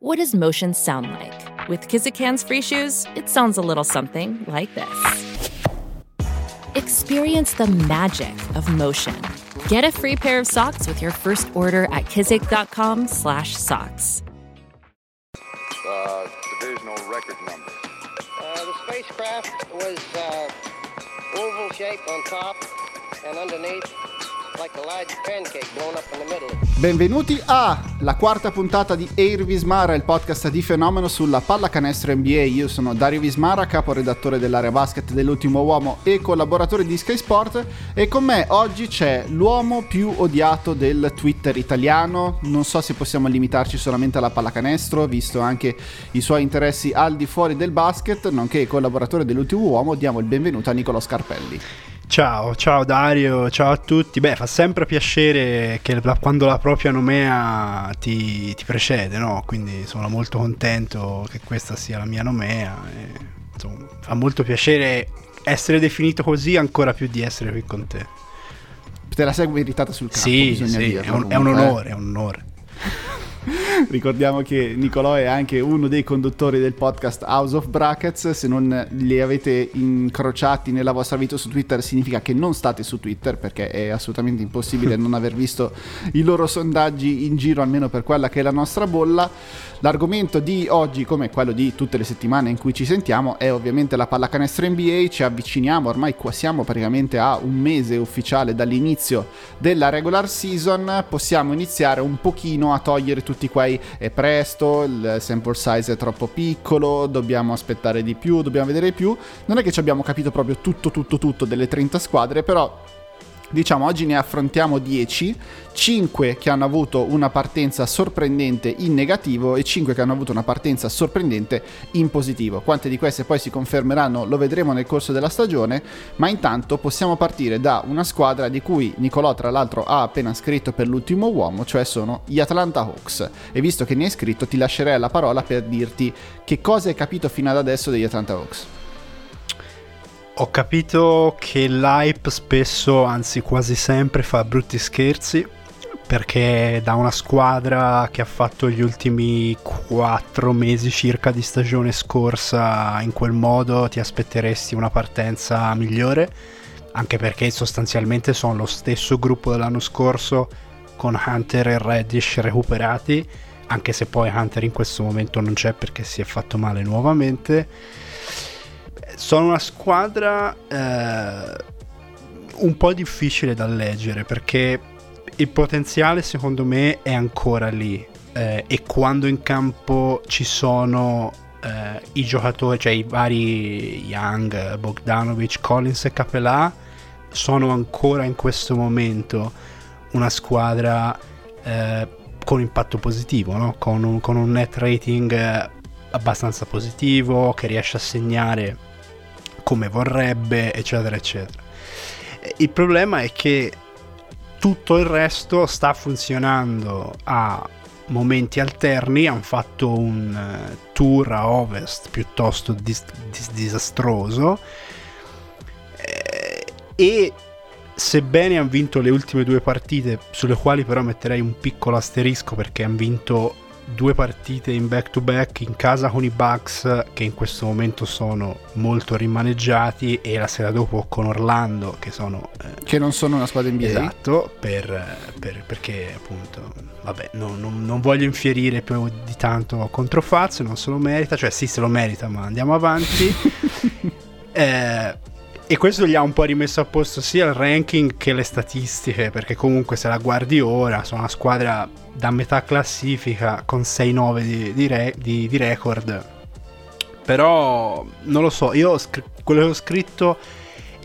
What does motion sound like? With Kizikans free shoes, it sounds a little something like this. Experience the magic of motion. Get a free pair of socks with your first order at kizik.com/socks. Uh, divisional record number. Uh, the spacecraft was uh, oval shaped on top and underneath Benvenuti a la quarta puntata di Air Vismara, il podcast di fenomeno sulla pallacanestro NBA. Io sono Dario Vismara, caporedattore dell'area basket dell'ultimo uomo e collaboratore di Sky Sport e con me oggi c'è l'uomo più odiato del Twitter italiano. Non so se possiamo limitarci solamente alla pallacanestro, visto anche i suoi interessi al di fuori del basket, nonché collaboratore dell'ultimo uomo. Diamo il benvenuto a Nicolo Scarpelli. Ciao, ciao Dario, ciao a tutti. Beh, fa sempre piacere che la, quando la propria nomea ti, ti, precede, no? Quindi sono molto contento che questa sia la mia nomea. E, insomma, fa molto piacere essere definito così, ancora più di essere qui con te. Te la sei meritata sul campo, sì, sì, dirlo, è, un, è un onore, è un onore. Ricordiamo che Nicolò è anche uno dei conduttori del podcast House of Brackets. Se non li avete incrociati nella vostra vita su Twitter, significa che non state su Twitter perché è assolutamente impossibile non aver visto i loro sondaggi in giro, almeno per quella che è la nostra bolla. L'argomento di oggi, come quello di tutte le settimane in cui ci sentiamo, è ovviamente la pallacanestro NBA. Ci avviciniamo, ormai qua siamo praticamente a un mese ufficiale dall'inizio della regular season. Possiamo iniziare un pochino a togliere tutti quei è presto, il sample size è troppo piccolo, dobbiamo aspettare di più, dobbiamo vedere di più. Non è che ci abbiamo capito proprio tutto, tutto, tutto delle 30 squadre, però Diciamo oggi ne affrontiamo 10, 5 che hanno avuto una partenza sorprendente in negativo e 5 che hanno avuto una partenza sorprendente in positivo. Quante di queste poi si confermeranno lo vedremo nel corso della stagione, ma intanto possiamo partire da una squadra di cui Nicolò tra l'altro ha appena scritto per l'ultimo uomo, cioè sono gli Atlanta Hawks. E visto che ne hai scritto ti lascerei la parola per dirti che cosa hai capito fino ad adesso degli Atlanta Hawks. Ho capito che l'hype spesso, anzi quasi sempre, fa brutti scherzi perché da una squadra che ha fatto gli ultimi 4 mesi circa di stagione scorsa in quel modo ti aspetteresti una partenza migliore, anche perché sostanzialmente sono lo stesso gruppo dell'anno scorso con Hunter e Reddish recuperati, anche se poi Hunter in questo momento non c'è perché si è fatto male nuovamente sono una squadra eh, un po' difficile da leggere perché il potenziale secondo me è ancora lì eh, e quando in campo ci sono eh, i giocatori, cioè i vari Young, Bogdanovic, Collins e Capelà sono ancora in questo momento una squadra eh, con impatto positivo, no? con, un, con un net rating eh, abbastanza positivo che riesce a segnare come vorrebbe, eccetera, eccetera. Il problema è che tutto il resto sta funzionando a momenti alterni, hanno fatto un eh, tour a ovest piuttosto dis- dis- disastroso eh, e sebbene hanno vinto le ultime due partite, sulle quali però metterei un piccolo asterisco perché hanno vinto due partite in back to back in casa con i Bucks che in questo momento sono molto rimaneggiati e la sera dopo con Orlando che sono eh, che non sono una squadra NBA esatto per, per, perché appunto vabbè no, non, non, voglio infierire più di tanto contro Fazio non se lo merita cioè sì se lo merita ma andiamo avanti. Eh, e questo gli ha un po' rimesso a posto sia il ranking che le statistiche, perché comunque se la guardi ora sono una squadra da metà classifica con 6-9 di, di, re, di, di record. Però non lo so, io scr- quello che ho scritto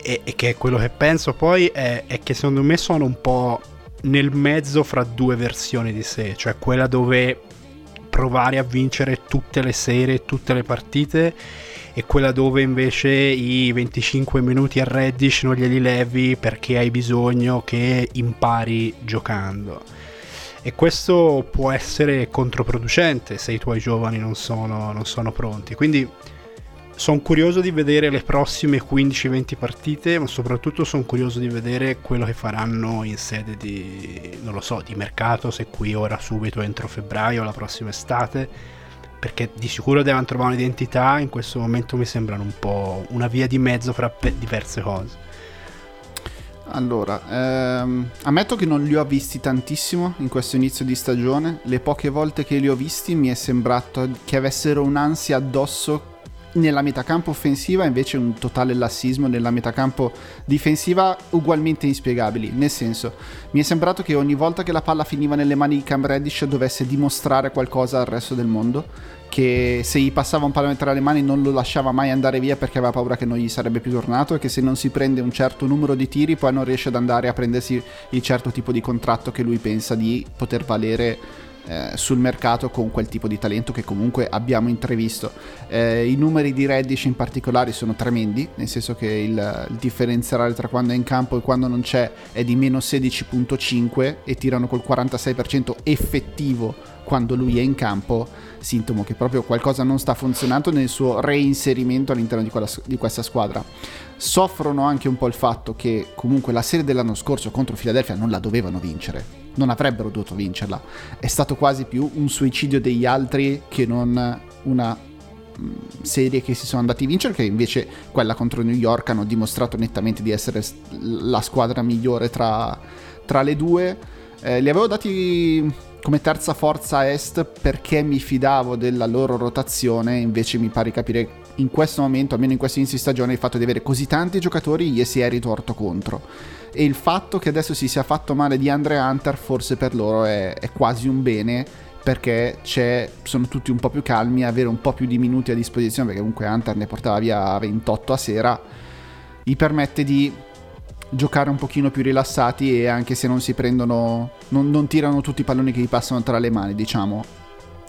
e, e, che è quello che penso poi è, è che secondo me sono un po' nel mezzo fra due versioni di sé, cioè quella dove provare a vincere tutte le sere, tutte le partite e quella dove invece i 25 minuti a Reddish non glieli levi perché hai bisogno che impari giocando. E questo può essere controproducente se i tuoi giovani non sono, non sono pronti. Quindi sono curioso di vedere le prossime 15-20 partite, ma soprattutto sono curioso di vedere quello che faranno in sede di, non lo so, di mercato, se qui ora subito entro febbraio, la prossima estate perché di sicuro devono trovare un'identità, in questo momento mi sembrano un po' una via di mezzo fra pe- diverse cose. Allora, ehm, ammetto che non li ho visti tantissimo in questo inizio di stagione. Le poche volte che li ho visti mi è sembrato che avessero un'ansia addosso nella metacampo offensiva, invece un totale lassismo nella metacampo difensiva ugualmente inspiegabili. Nel senso, mi è sembrato che ogni volta che la palla finiva nelle mani di Cam Reddish dovesse dimostrare qualcosa al resto del mondo che se gli passava un pallone tra le mani non lo lasciava mai andare via perché aveva paura che non gli sarebbe più tornato e che se non si prende un certo numero di tiri poi non riesce ad andare a prendersi il certo tipo di contratto che lui pensa di poter valere eh, sul mercato con quel tipo di talento che comunque abbiamo intravisto. Eh, I numeri di Reddish in particolare sono tremendi, nel senso che il, il, differenziale tra quando è in campo e quando non c'è è di meno 16.5 e tirano col 46% effettivo quando lui è in campo, sintomo che proprio qualcosa non sta funzionando nel suo reinserimento all'interno di, quella, di questa squadra. Soffrono anche un po' il fatto che comunque la serie dell'anno scorso contro Philadelphia non la dovevano vincere non avrebbero dovuto vincerla. È stato quasi più un suicidio degli altri che non una serie che si sono andati a vincere, che invece quella contro New York hanno dimostrato nettamente di essere la squadra migliore tra, tra le due. Eh, li avevo dati come terza forza est perché mi fidavo della loro rotazione, invece mi pare capire in questo momento, almeno in questo inizio di stagione, il fatto di avere così tanti giocatori gli si è ritorto contro. E il fatto che adesso si sia fatto male di Andre Hunter forse per loro è, è quasi un bene perché sono tutti un po' più calmi, avere un po' più di minuti a disposizione, perché comunque Hunter ne portava via 28 a sera, gli permette di giocare un pochino più rilassati e anche se non si prendono, non, non tirano tutti i palloni che gli passano tra le mani, diciamo,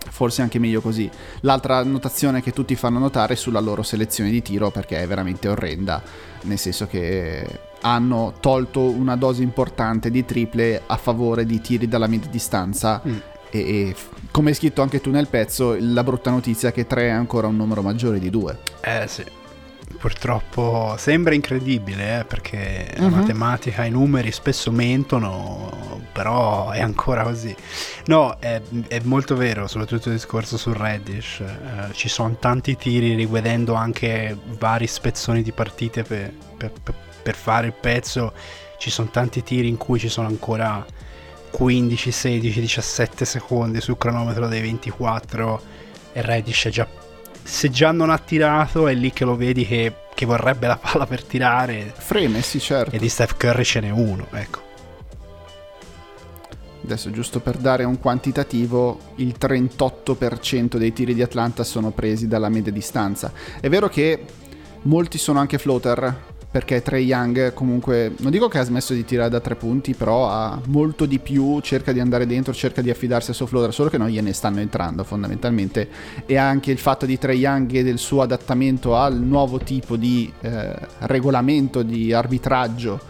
forse anche meglio così. L'altra notazione che tutti fanno notare è sulla loro selezione di tiro perché è veramente orrenda, nel senso che hanno tolto una dose importante di triple a favore di tiri dalla media distanza. Mm. E, e, come hai scritto anche tu nel pezzo, la brutta notizia è che 3 è ancora un numero maggiore di 2. Eh sì. Purtroppo sembra incredibile eh, perché uh-huh. la mhm. matematica e i numeri spesso mentono, però è ancora così. No, è, è molto vero, soprattutto il discorso su Reddish. Eh, ci sono tanti tiri, rivedendo anche vari spezzoni di partite per, per, per fare il pezzo ci sono tanti tiri in cui ci sono ancora 15, 16, 17 secondi sul cronometro dei 24 e Reddish già se già non ha tirato è lì che lo vedi che, che vorrebbe la palla per tirare. Freme sì certo. E di Steph Curry ce n'è uno ecco. Adesso giusto per dare un quantitativo il 38% dei tiri di Atlanta sono presi dalla media distanza. È vero che molti sono anche floater perché Trey Young comunque, non dico che ha smesso di tirare da tre punti, però ha molto di più, cerca di andare dentro, cerca di affidarsi al suo floater, solo che non gliene stanno entrando fondamentalmente. E anche il fatto di Trey Young e del suo adattamento al nuovo tipo di eh, regolamento, di arbitraggio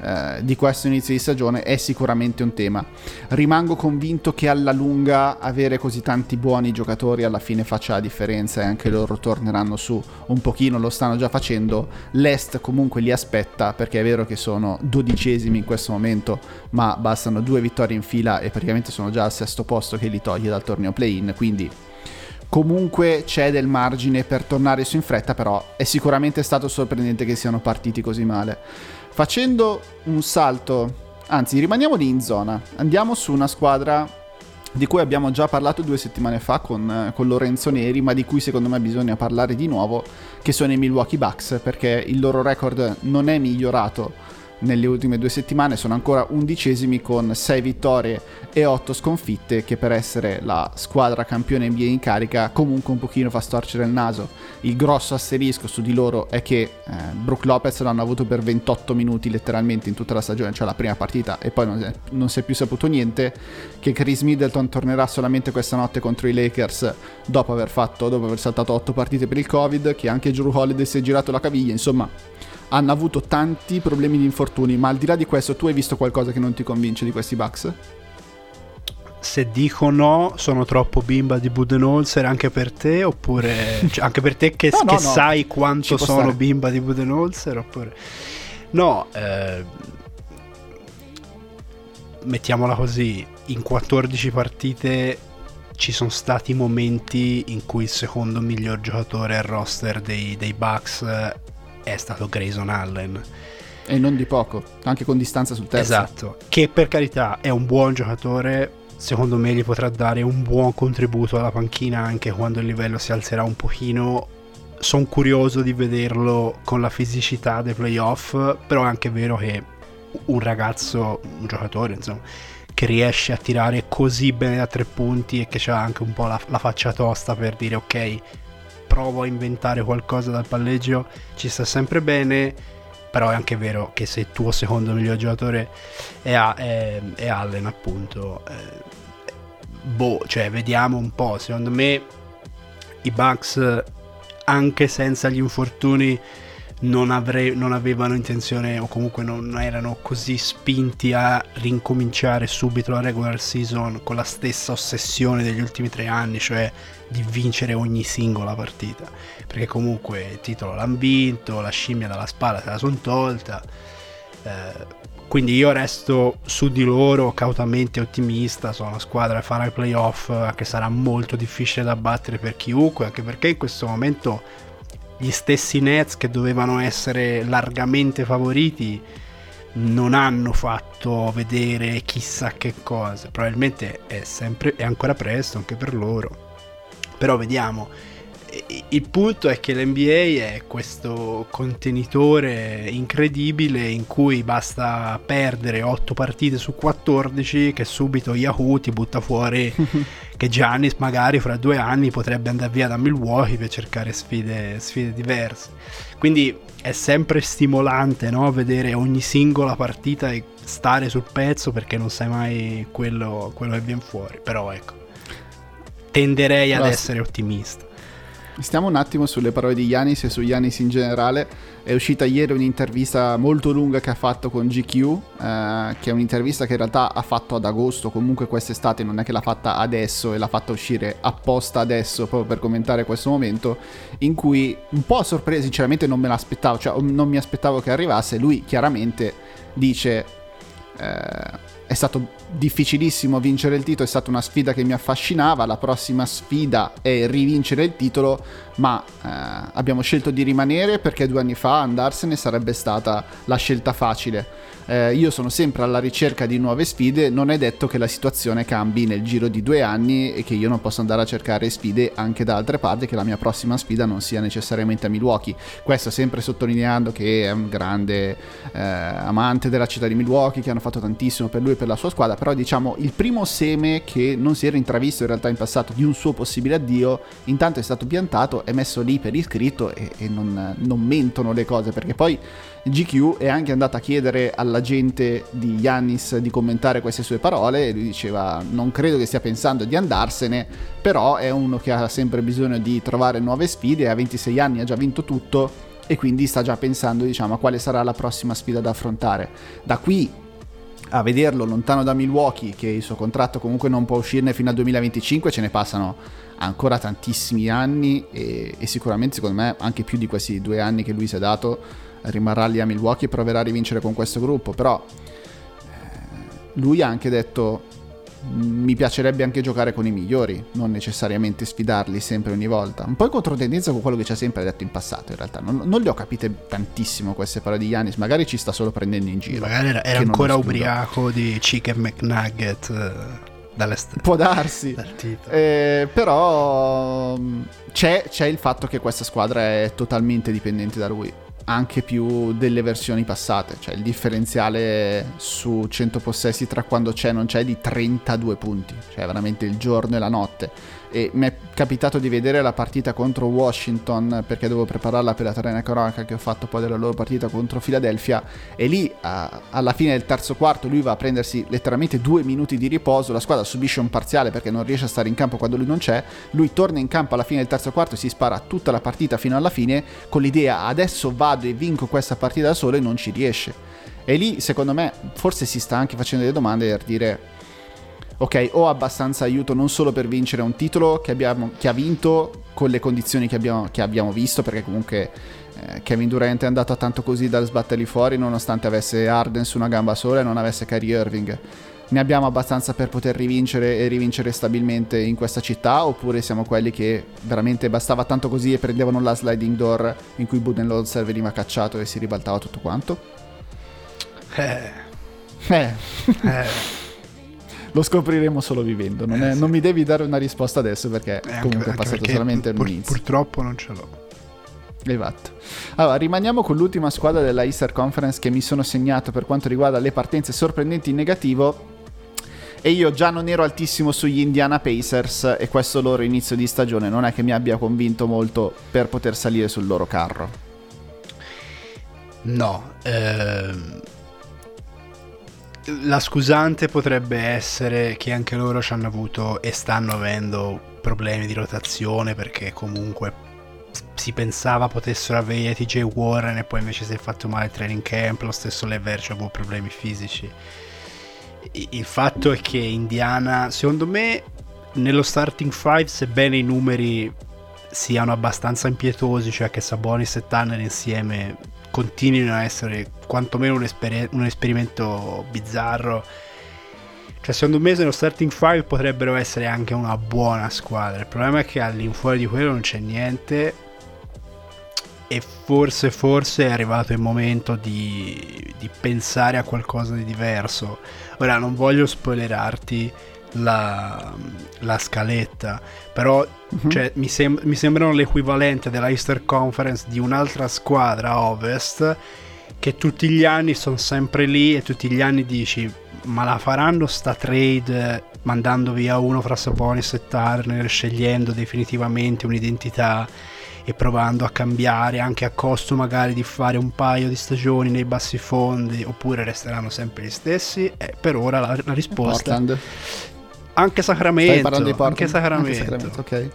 eh, di questo inizio di stagione è sicuramente un tema. Rimango convinto che alla lunga avere così tanti buoni giocatori alla fine faccia la differenza e anche loro torneranno su un pochino, lo stanno già facendo. L'Est comunque li aspetta perché è vero che sono dodicesimi in questo momento, ma bastano due vittorie in fila e praticamente sono già al sesto posto che li toglie dal torneo play-in, quindi comunque c'è del margine per tornare su in fretta, però è sicuramente stato sorprendente che siano partiti così male. Facendo un salto, anzi rimaniamo lì in zona, andiamo su una squadra di cui abbiamo già parlato due settimane fa con, con, Lorenzo Neri, ma di cui secondo me bisogna parlare di nuovo, che sono i Milwaukee Bucks, perché il loro record non è migliorato nelle ultime due settimane sono ancora undicesimi con 6 vittorie e 8 sconfitte che per essere la squadra campione NBA in carica comunque un pochino fa storcere il naso. Il grosso asterisco su di loro è che eh, Brook Lopez l'hanno avuto per 28 minuti letteralmente in tutta la stagione, cioè la prima partita e poi non, non si è più saputo niente, che Chris Middleton tornerà solamente questa notte contro i Lakers dopo aver, fatto, dopo aver saltato 8 partite per il Covid, che anche Drew Holiday si è girato la caviglia, insomma hanno avuto tanti problemi di infortuni, ma al di là di questo tu hai visto qualcosa che non ti convince di questi Bucks? Se dico no, sono troppo bimba di Budenholzer anche per te, oppure cioè, anche per te che, no, che no. sai quanto sono stare. bimba di Budenholzer, oppure no, eh, mettiamola così, in 14 partite ci sono stati momenti in cui il secondo miglior giocatore al roster dei, dei Bucks è stato Grayson Allen. E non di poco, anche con distanza sul terzo. Esatto, che per carità è un buon giocatore, secondo me gli potrà dare un buon contributo alla panchina anche quando il livello si alzerà un pochino. Sono curioso di vederlo con la fisicità dei playoff, però è anche vero che un ragazzo, un giocatore, insomma, che riesce a tirare così bene da tre punti e che ha anche un po' la, la faccia tosta per dire ok, provo a inventare qualcosa dal palleggio, ci sta sempre bene, però è anche vero che se il tuo secondo miglior giocatore è, è, è Allen appunto, eh, boh, cioè vediamo un po', secondo me i Bucks anche senza gli infortuni non, avrei, non, avevano intenzione o comunque non erano così spinti a rincominciare subito la regular season con la stessa ossessione degli ultimi tre anni, cioè di vincere ogni singola partita. Perché comunque il titolo l'hanno vinto, la scimmia dalla spalla se la sono tolta. Eh, quindi io resto su di loro cautamente ottimista, sono una squadra che farà i playoff che sarà molto difficile da battere per chiunque, anche perché in questo momento gli stessi Nets che dovevano essere largamente favoriti non hanno fatto vedere chissà che cosa. Probabilmente è, sempre, è ancora presto anche per loro. Però vediamo. Il punto è che l'NBA è questo contenitore incredibile in cui basta perdere 8 partite su 14 che subito Yahoo ti butta fuori che Giannis magari fra due anni potrebbe andare via da Milwaukee per cercare sfide, sfide diverse. Quindi è sempre stimolante no? vedere ogni singola partita e stare sul pezzo perché non sai mai quello, quello che viene fuori. Però ecco, tenderei ad essere ottimista. Stiamo un attimo sulle parole di Yanis e su Yanis in generale. È uscita ieri un'intervista molto lunga che ha fatto con GQ, eh, che è un'intervista che in realtà ha fatto ad agosto, comunque quest'estate, non è che l'ha fatta adesso e l'ha fatta uscire apposta adesso proprio per commentare questo momento, in cui un po' a sorpresa, sinceramente non me l'aspettavo, cioè non mi aspettavo che arrivasse, lui chiaramente dice... Eh, è stato difficilissimo vincere il titolo, è stata una sfida che mi affascinava, la prossima sfida è rivincere il titolo, ma eh, abbiamo scelto di rimanere perché due anni fa andarsene sarebbe stata la scelta facile eh, io sono sempre alla ricerca di nuove sfide, non è detto che la situazione cambi nel giro di due anni e che io non possa andare a cercare sfide anche da altre parti, che la mia prossima sfida non sia necessariamente a Milwaukee. Questo sempre sottolineando che è un grande eh, amante della città di Milwaukee, che hanno fatto tantissimo per lui e per la sua squadra, però diciamo il primo seme che non si era intravisto in realtà in passato di un suo possibile addio, intanto è stato piantato, è messo lì per iscritto e, e non, non mentono le cose, perché poi GQ è anche andato a chiedere alla gente di Yannis di commentare queste sue parole e lui diceva non credo che stia pensando di andarsene, però è uno che ha sempre bisogno di trovare nuove sfide, ha 26 anni, ha già vinto tutto e quindi sta già pensando diciamo, a quale sarà la prossima sfida da affrontare. Da qui a vederlo lontano da Milwaukee, che il suo contratto comunque non può uscirne fino al 2025, ce ne passano ancora tantissimi anni e, e sicuramente secondo me anche più di questi due anni che lui si è dato rimarrà lì a Milwaukee e proverà a rivincere con questo gruppo, però eh, lui ha anche detto mi piacerebbe anche giocare con i migliori, non necessariamente sfidarli sempre ogni volta. Un po' in controtendenza con quello che ci ha sempre detto in passato, in realtà. Non, non le ho capite tantissimo queste parole di Yanis, magari ci sta solo prendendo in giro. Magari era, era ancora ubriaco di Chicken McNugget. Eh, Dall'est- Può darsi, eh, però mm, c'è, c'è il fatto che questa squadra è totalmente dipendente da lui anche più delle versioni passate, cioè il differenziale su 100 possessi tra quando c'è e non c'è è di 32 punti, cioè veramente il giorno e la notte e mi è capitato di vedere la partita contro Washington perché dovevo prepararla per la terrena cronaca che ho fatto poi della loro partita contro Philadelphia e lì a, alla fine del terzo quarto lui va a prendersi letteralmente due minuti di riposo, la squadra subisce un parziale perché non riesce a stare in campo quando lui non c'è, lui torna in campo alla fine del terzo quarto e si spara tutta la partita fino alla fine con l'idea adesso vado e vinco questa partita da solo e non ci riesce. E lì secondo me forse si sta anche facendo delle domande per dire ok, ho abbastanza aiuto non solo per vincere un titolo che, abbiamo, che ha vinto con le condizioni che abbiamo, che abbiamo visto, perché comunque eh, Kevin Durant è andato tanto così dal sbatterli fuori nonostante avesse Arden su una gamba sola e non avesse Kyrie Irving. ne abbiamo abbastanza per poter rivincere e rivincere stabilmente in questa città oppure siamo quelli che veramente bastava tanto così e prendevano la sliding door in cui Budenholzer veniva cacciato e si ribaltava tutto quanto? Eh, Eh, eh, lo scopriremo solo vivendo, non, Eh, è- sì. non mi devi dare una risposta adesso perché eh, anche- comunque è anche passato perché solamente pur- un inizio. Purtroppo non ce l'ho. Esatto. Allora, rimaniamo con l'ultima squadra della Easter Conference che mi sono segnato per quanto riguarda le partenze sorprendenti in negativo. E io già non ero altissimo sugli Indiana Pacers e questo loro inizio di stagione non è che mi abbia convinto molto per poter salire sul loro carro. No, ehm, la scusante potrebbe essere che anche loro ci hanno avuto e stanno avendo problemi di rotazione perché comunque si pensava potessero avere TJ Warren e poi invece si è fatto male il training camp, lo stesso Leverage aveva problemi fisici. Il fatto è che Indiana, secondo me, nello starting 5, sebbene i numeri siano abbastanza impietosi, cioè che Sabonis e Tanner insieme continuino a essere quantomeno un, esper- un esperimento bizzarro. Cioè, secondo me, nello starting 5 potrebbero essere anche una buona squadra. Il problema è che all'infuori di quello non c'è niente. E forse, forse è arrivato il momento di, di pensare a qualcosa di diverso. Ora, non voglio spoilerarti la, la scaletta, però Mhm. cioè, mi, sem- mi sembrano l'equivalente della Easter Conference di un'altra squadra a ovest che tutti gli anni sono sempre lì e tutti gli anni dici ma la faranno sta trade mandando via uno fra Sabonis e Turner scegliendo definitivamente un'identità e provando a cambiare anche a costo magari di fare un paio di stagioni nei bassi fondi oppure resteranno sempre gli stessi e per ora la, la risposta Portland. Anche Stai Sacramento. parlando di Portland? anche Sacramento, Anche Sacramento, ok.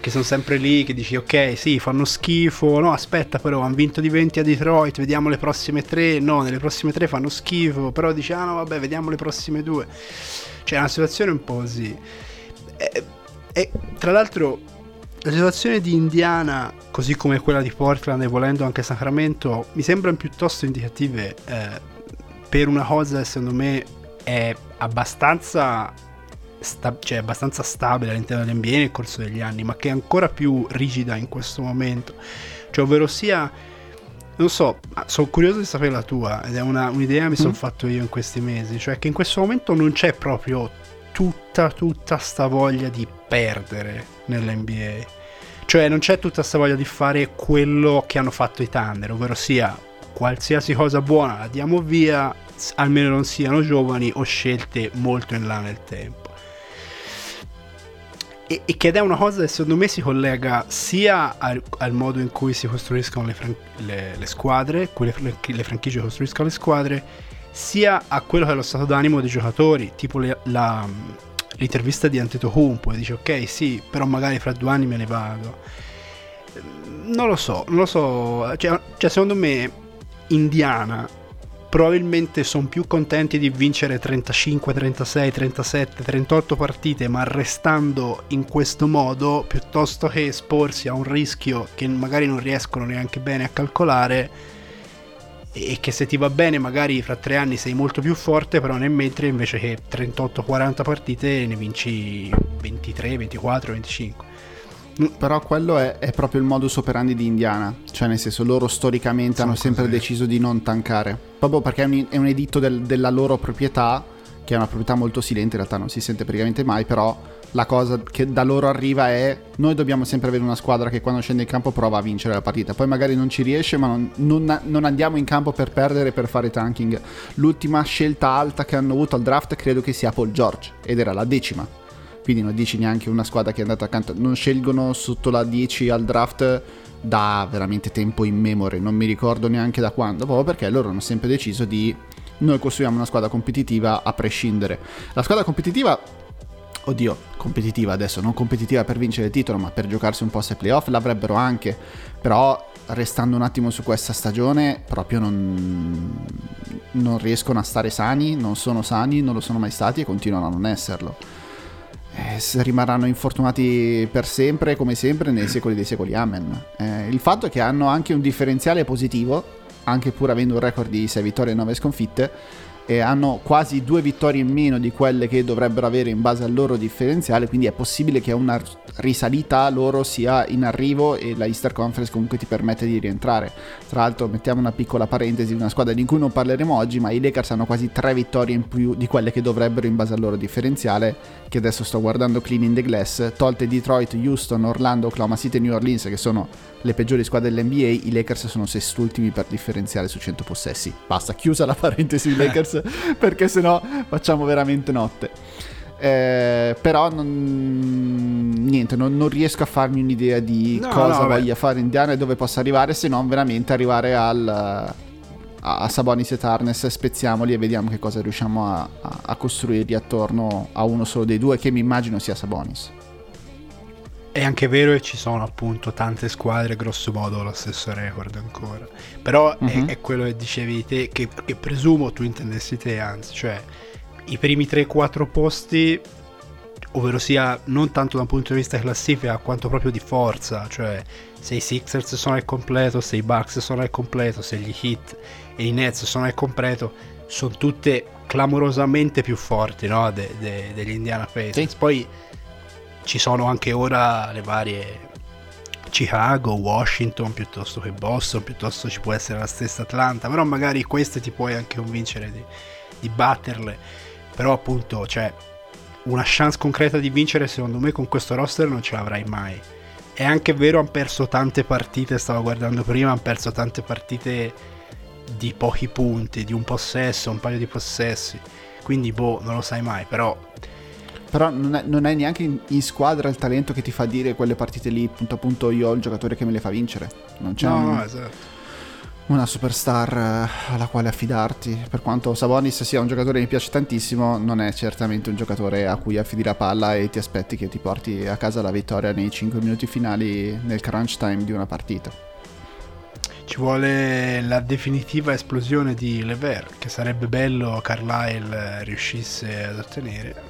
che sono sempre lì che dici ok sì fanno schifo. No aspetta però hanno vinto di 20 a Detroit vediamo le prossime tre. No nelle prossime tre fanno schifo però dici ah no vabbè vediamo le prossime due. Cioè è una situazione un po' così. E, e, tra l'altro la situazione di Indiana così come quella di Portland e volendo anche Sacramento mi sembrano piuttosto indicative eh, per una cosa che secondo me è abbastanza sta- cioè abbastanza stabile all'interno dell'NBA nel corso degli anni, ma che è ancora più rigida in questo momento. Cioè, ovvero sia, non so, sono curioso di sapere la tua, ed è una- un'idea che mi sono Mm. fatto io in questi mesi, cioè che in questo momento non c'è proprio tutta, tutta sta voglia di perdere nell'NBA. Cioè, non c'è tutta sta voglia di fare quello che hanno fatto i Thunder, ovvero sia qualsiasi cosa buona la diamo via, almeno non siano giovani o scelte molto in là nel tempo. E, che è una cosa che secondo me si collega sia al, al modo in cui si costruiscono le, fran- le- le squadre, quelle fran- le franchigie costruiscono le squadre, sia a quello che è lo stato d'animo dei giocatori, tipo le- la- l'intervista di Antetokounmpo, e dice ok sì, però magari fra due anni me ne vado. Ehm, Non lo so, non lo so, cioè, cioè, secondo me Indiana probabilmente sono più contenti di vincere 35, 36, 37, 38 partite, ma restando in questo modo, piuttosto che esporsi a un rischio che magari non riescono neanche bene a calcolare e che se ti va bene magari fra tre anni sei molto più forte, però nel mentre invece che 38-40 partite ne vinci 23, 24, 25. Però quello è, è proprio il modus operandi di Indiana, cioè nel senso loro storicamente Sono hanno sempre così. deciso di non tankare, proprio perché è un, è un editto del- della loro proprietà, che è una proprietà molto silente, in realtà non si sente praticamente mai, però la cosa che da loro arriva è noi dobbiamo sempre avere una squadra che quando scende in campo prova a vincere la partita, poi magari non ci riesce ma non, non- non andiamo in campo per perdere, per fare tanking. L'ultima scelta alta che hanno avuto al draft credo che sia Paul George ed era la decima quindi non dici neanche una squadra che è andata accanto, non scelgono sotto la 10 al draft da veramente tempo immemore, non mi ricordo neanche da quando, proprio perché loro hanno sempre deciso di noi costruiamo una squadra competitiva a prescindere. La squadra competitiva, oddio, competitiva adesso, non competitiva per vincere il titolo, ma per giocarsi un po' ai playoff l'avrebbero anche, però restando un attimo su questa stagione proprio non, non riescono a stare sani, non sono sani, non lo sono mai stati e continuano a non esserlo eh, rimarranno infortunati per sempre, come sempre, nei secoli dei secoli. Amen. Eh, il fatto è che hanno anche un differenziale positivo, anche pur avendo un record di 6 vittorie e 9 sconfitte, e hanno quasi due vittorie in meno di quelle che dovrebbero avere in base al loro differenziale, quindi è possibile che una risalita loro sia in arrivo e la Easter Conference comunque ti permette di rientrare. Tra l'altro mettiamo una piccola parentesi, una squadra di cui non parleremo oggi, ma i Lakers hanno quasi tre vittorie in più di quelle che dovrebbero in base al loro differenziale, che adesso sto guardando clean in the glass, tolte Detroit, Houston, Orlando, Oklahoma City e New Orleans, che sono le peggiori squadre dell'NBA, i Lakers sono sestultimi per differenziale su 100 possessi. Basta, chiusa la parentesi Lakers perché sennò facciamo veramente notte. Eh, però non, niente, non, non, riesco a farmi un'idea di no, cosa no, voglia fare Indiana e dove possa arrivare, se non veramente arrivare al, a Sabonis e Tarnes, spezziamoli e vediamo che cosa riusciamo a, a, a costruirgli attorno a uno solo dei due, che mi immagino sia Sabonis. È anche vero che ci sono appunto tante squadre grosso modo lo stesso record ancora. Però uh-huh. è, mhm. è, quello che dicevi te, che, che, presumo tu intendessi te, anzi, cioè i primi 3-4 posti, ovvero sia non tanto da un punto di vista classifica quanto proprio di forza, cioè se i Sixers sono al completo, se i Bucks sono al completo, se gli Heat e i Nets sono al completo, sono tutte clamorosamente più forti no? de, de, degli Indiana Pacers. Sì. Poi ci sono anche ora le varie Chicago, Washington piuttosto che Boston, piuttosto ci può essere la stessa Atlanta, però magari queste ti puoi anche convincere di, di batterle, però appunto cioè una chance concreta di vincere secondo me con questo roster non ce l'avrai mai. È anche vero, hanno perso tante partite, stavo guardando prima, hanno perso tante partite di pochi punti, di un possesso, un paio di possessi, quindi boh, non lo sai mai, però però non è, non è neanche in, in, squadra il talento che ti fa dire quelle partite lì, punto a punto io ho il giocatore che me le fa vincere. Non c'è no, un, esatto. una superstar uh, alla quale affidarti. Per quanto Sabonis sia un giocatore che mi piace tantissimo, non è certamente un giocatore a cui affidi la palla e ti aspetti che ti porti a casa la vittoria nei 5 minuti finali nel crunch time di una partita. Ci vuole la definitiva esplosione di Lever, che sarebbe bello Carlisle riuscisse ad ottenere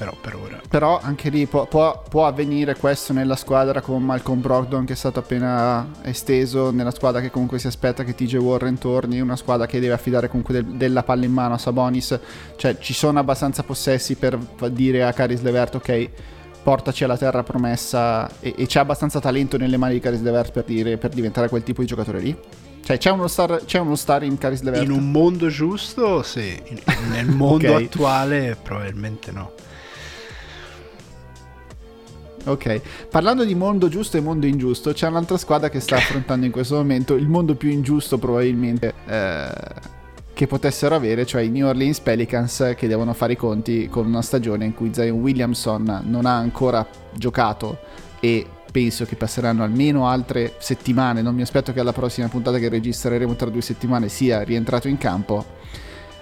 però per ora. Però anche lì può, può, può, avvenire questo nella squadra con Malcolm Brogdon che è stato appena esteso, nella squadra che comunque si aspetta che TJ Warren torni, una squadra che deve affidare comunque del, della palla in mano a Sabonis, cioè ci sono abbastanza possessi per dire a Caris Levert ok portaci alla terra promessa e, e, c'è abbastanza talento nelle mani di Caris Levert per, dire, per diventare quel tipo di giocatore lì? Cioè, c'è uno star, c'è uno star in Caris Levert? In un mondo giusto, sì. In, nel mondo okay. attuale, probabilmente no. Ok, parlando di mondo giusto e mondo ingiusto, c'è un'altra squadra che sta affrontando in questo momento il mondo più ingiusto probabilmente eh, che potessero avere, cioè i New Orleans Pelicans che devono fare i conti con una stagione in cui Zion Williamson non ha ancora giocato e penso che passeranno almeno altre settimane, non mi aspetto che alla prossima puntata che registreremo tra due settimane sia rientrato in campo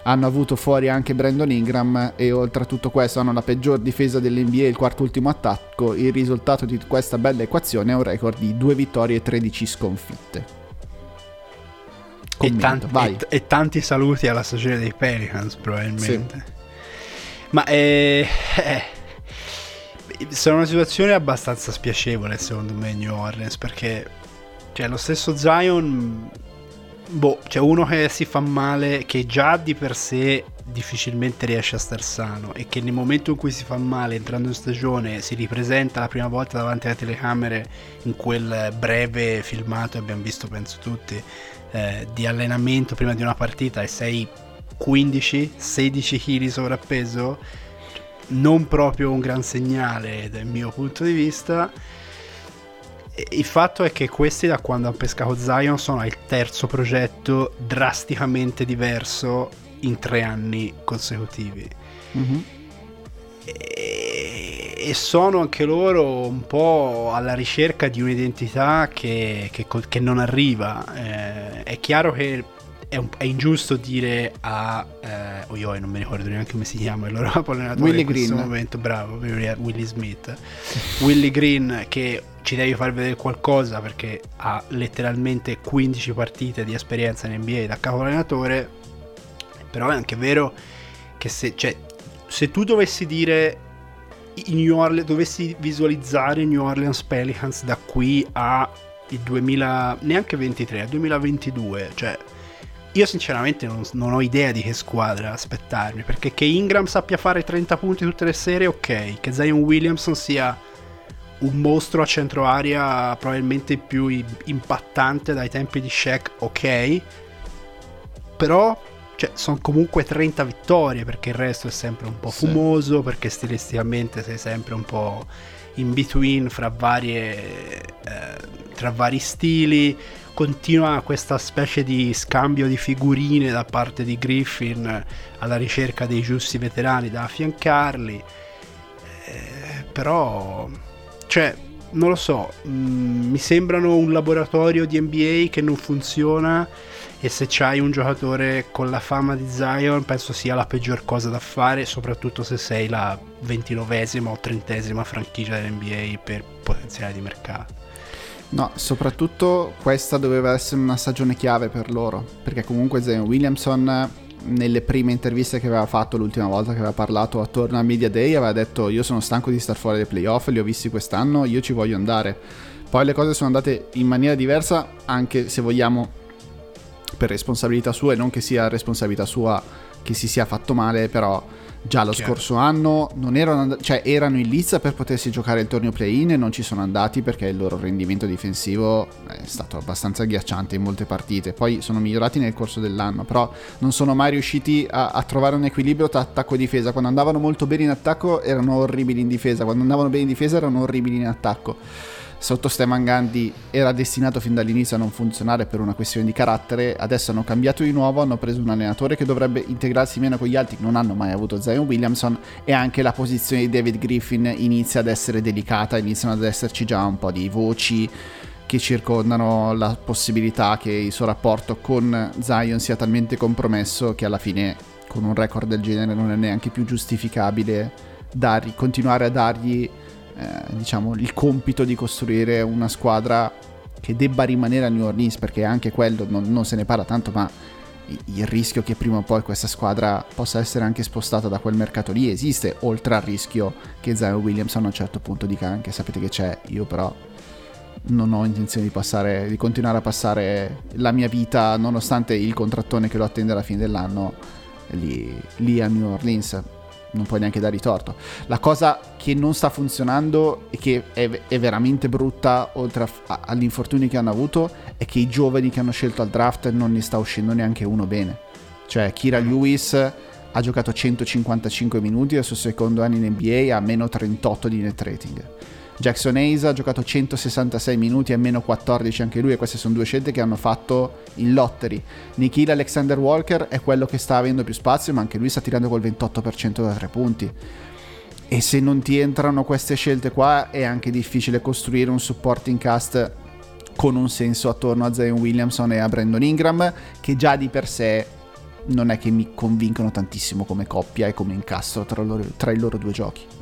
hanno avuto fuori anche Brandon Ingram e oltre a tutto questo hanno la peggior difesa dell'NBA il quarto ultimo attacco. Il risultato di questa bella equazione è un record di 2 vittorie e 13 sconfitte. E, tanti, e, e, tanti saluti alla stagione dei Pelicans probabilmente. Sì. Ma è, è, è una situazione abbastanza spiacevole secondo me New Orleans perché cioè, lo stesso Zion boh, c'è uno che si fa male, che già di per sé difficilmente riesce a star sano e che nel momento in cui si fa male entrando in stagione si ripresenta la prima volta davanti alle telecamere in quel breve filmato che abbiamo visto penso tutti eh, di allenamento prima di una partita e sei 15-16 kg sovrappeso non proprio un gran segnale dal mio punto di vista il fatto è che questi da quando hanno pescato Zion sono il terzo progetto drasticamente diverso in tre anni consecutivi. Mm-hmm. E, e, sono anche loro un po' alla ricerca di un'identità che, che, che non arriva. Eh, è chiaro che è, un, è, ingiusto dire a eh, oh io non mi ricordo neanche come si chiama il loro allenatore Willy in questo Green. momento bravo Willy Smith Willy Green che ci devi far vedere qualcosa perché ha letteralmente 15 partite di esperienza in NBA da capo allenatore però è anche vero che se, cioè, se tu dovessi dire New Orleans, dovessi visualizzare New Orleans Pelicans da qui a il 2000 neanche 23 al 2022 cioè io sinceramente non, non, ho idea di che squadra aspettarmi, perché che Ingram sappia fare 30 punti tutte le serie, ok, che Zion Williamson sia un mostro a centro aria probabilmente più impattante dai tempi di Shaq, ok, però cioè, sono comunque 30 vittorie perché il resto è sempre un po' fumoso, sì. perché stilisticamente sei sempre un po' in between fra varie... Eh, tra vari stili continua questa specie di scambio di figurine da parte di Griffin alla ricerca dei giusti veterani da affiancarli. Eh, però, cioè, non lo so, mh, mm, mi sembrano un laboratorio di NBA che non funziona e se c'hai un giocatore con la fama di Zion penso sia la peggior cosa da fare, soprattutto se sei la ventinovesima o trentesima franchigia dell'NBA per potenziale di mercato. No, soprattutto questa doveva essere una stagione chiave per loro, perché comunque Zion Williamson nelle prime interviste che aveva fatto l'ultima volta che aveva parlato attorno a Media Day aveva detto io sono stanco di star fuori dai playoff, li ho visti quest'anno, io ci voglio andare. Poi le cose sono andate in maniera diversa, anche se vogliamo per responsabilità sua e non che sia responsabilità sua che si sia fatto male, però già lo Chiaro. scorso anno non erano, and- cioè erano in lizza per potersi giocare il torneo play-in e non ci sono andati perché il loro rendimento difensivo è stato abbastanza agghiacciante in molte partite. Poi sono migliorati nel corso dell'anno, però non sono mai riusciti a, a trovare un equilibrio tra attacco e difesa. Quando andavano molto bene in attacco erano orribili in difesa, quando andavano bene in difesa erano orribili in attacco sotto Steman Gandhi era destinato fin dall'inizio a non funzionare per una questione di carattere, adesso hanno cambiato di nuovo, hanno preso un allenatore che dovrebbe integrarsi meno con gli altri, non hanno mai avuto Zion Williamson e anche la posizione di David Griffin inizia ad essere delicata, iniziano ad esserci già un po' di voci che circondano la possibilità che il suo rapporto con Zion sia talmente compromesso che alla fine con un record del genere non è neanche più giustificabile dargli, continuare a dargli eh, diciamo, il compito di costruire una squadra che debba rimanere a New Orleans, perché anche quello non, non se ne parla tanto, ma il rischio che prima o poi questa squadra possa essere anche spostata da quel mercato lì esiste, oltre al rischio che Zion Williamson a un certo punto dica anche sapete che c'è, io però non ho intenzione di, passare, di continuare a passare la mia vita nonostante il contrattone che lo attende alla fine dell'anno lì, lì a New Orleans non puoi neanche dare torto. La cosa che non sta funzionando e che è, è veramente brutta, oltre a, a, agli infortuni che hanno avuto, è che i giovani che hanno scelto al draft non ne sta uscendo neanche uno bene. Cioè, Kira Lewis ha giocato 155 minuti al suo secondo anno in NBA a meno 38 di net rating. Jackson Hayes ha giocato 166 minuti e meno 14 anche lui e queste sono due scelte che hanno fatto in lottery. Nikhil Alexander Walker è quello che sta avendo più spazio ma anche lui sta tirando col 28% da tre punti. E se non ti entrano queste scelte qua è anche difficile costruire un supporting cast con un senso attorno a Zion Williamson e a Brandon Ingram che già di per sé non è che mi convincono tantissimo come coppia e come incastro tra, loro, tra i loro due giochi.